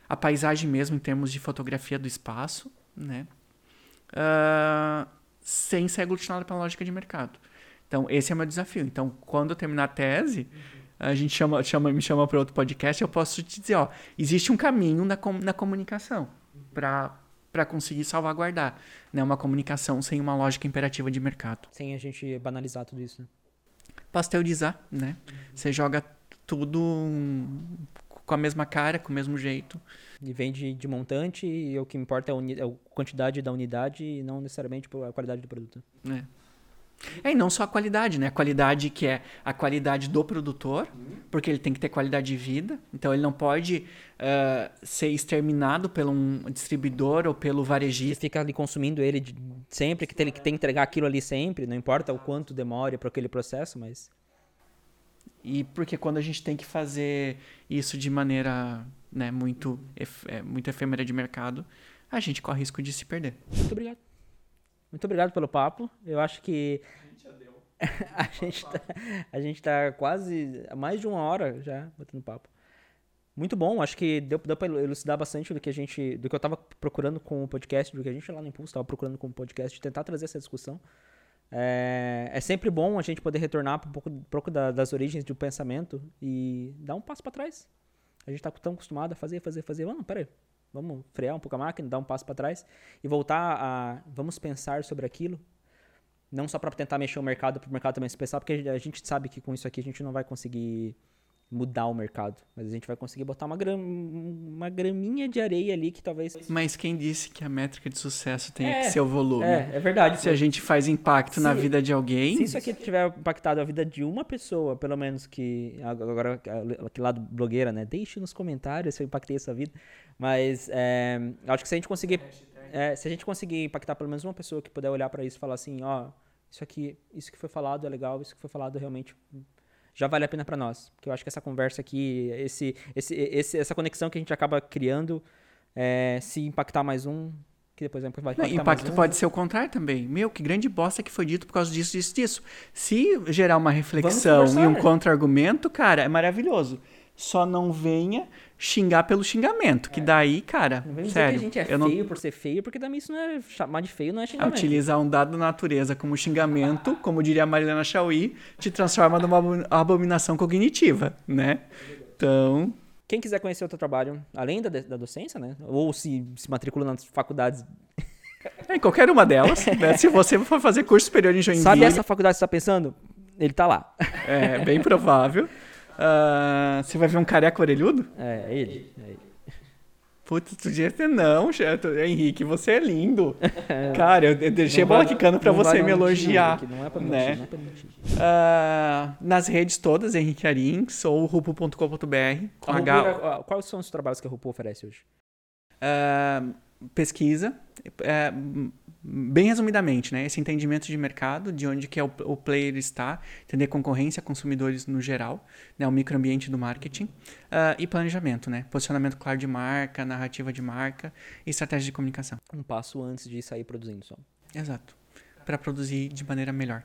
a paisagem mesmo em termos de fotografia do espaço, né? Uh, sem ser aglutinado pela lógica de mercado. Então, esse é o meu desafio. Então, quando eu terminar a tese, a gente chama, chama, me chama para outro podcast, eu posso te dizer, ó, existe um caminho na, com, na comunicação para para conseguir salvaguardar, né, uma comunicação sem uma lógica imperativa de mercado. Sem a gente banalizar tudo isso, né? Pasteurizar, né? Uhum. Você joga tudo com a mesma cara, com o mesmo jeito. E vende de montante e o que importa é a, é a quantidade da unidade e não necessariamente a qualidade do produto. É. É, e não só a qualidade, né? A qualidade que é a qualidade do produtor, porque ele tem que ter qualidade de vida. Então ele não pode uh, ser exterminado por um distribuidor ou pelo varejista. Você fica ali consumindo ele de, sempre, que tem, que tem que entregar aquilo ali sempre, não importa o quanto demore para aquele processo, mas e porque quando a gente tem que fazer isso de maneira né, muito, é, muito efêmera de mercado, a gente corre risco de se perder. Muito obrigado. Muito obrigado pelo papo. Eu acho que. a gente tá, a gente tá quase mais de uma hora já batendo papo. Muito bom, acho que deu, deu para elucidar bastante do que a gente, do que eu estava procurando com o podcast, do que a gente lá no Impulso estava procurando com o podcast, tentar trazer essa discussão. É, é sempre bom a gente poder retornar um pouco, um pouco da, das origens do pensamento e dar um passo para trás. A gente está tão acostumado a fazer, fazer, fazer. Não, peraí, vamos frear um pouco a máquina, dar um passo para trás e voltar a. Vamos pensar sobre aquilo. Não só para tentar mexer o mercado, para o mercado também se pensar, porque a gente sabe que com isso aqui a gente não vai conseguir mudar o mercado. Mas a gente vai conseguir botar uma, gram, uma graminha de areia ali que talvez. Mas quem disse que a métrica de sucesso tem é, que ser o volume? É, é verdade. Se a gente faz impacto se, na vida de alguém. Se isso aqui tiver impactado a vida de uma pessoa, pelo menos que. Agora, aquele lado blogueira, né? Deixe nos comentários se eu impactei essa vida. Mas é, acho que se a gente conseguir. É, se a gente conseguir impactar pelo menos uma pessoa que puder olhar para isso e falar assim, ó, isso aqui, isso que foi falado é legal, isso que foi falado realmente já vale a pena para nós. Porque eu acho que essa conversa aqui, esse, esse, esse, essa conexão que a gente acaba criando, é, se impactar mais um, que depois vai impactar Não, impacto um. pode ser o contrário também. Meu, que grande bosta que foi dito por causa disso, disso, disso. Se gerar uma reflexão e um contra-argumento, cara, é maravilhoso. só não venha xingar pelo xingamento. Que é. daí, cara, não vem sério. Dizer que a gente é feio não... por ser feio, porque também isso não é chamar de feio, não é xingamento. Utilizar um dado da natureza como xingamento, como diria a Marilena Chauí, te transforma numa abominação cognitiva, né? Então. Quem quiser conhecer o teu trabalho, além da, da docência, né? Ou se, se matricula nas faculdades em qualquer uma delas, né? Se você for fazer curso superior em Joinville... Sabe essa faculdade que você está pensando? Ele está lá. É, bem provável. Uh, você vai ver um careca orelhudo? É, é ele. É ele. Putz, tu devia ter não. Henrique, você é lindo. Cara, eu deixei não a bola vai, quicando pra você me elogiar. Não é pra mentir, né? não é pra mentir. Uh, nas redes todas, Henrique Arins ou rupo.com.br. Quais são os trabalhos que a Rupo oferece hoje? Uh, pesquisa, é, bem resumidamente, né? Esse entendimento de mercado, de onde que é o, o player está, entender concorrência, consumidores no geral, né? o microambiente do marketing uh, e planejamento, né? Posicionamento claro de marca, narrativa de marca e estratégia de comunicação. Um passo antes de sair produzindo só. Exato. Para produzir de maneira melhor.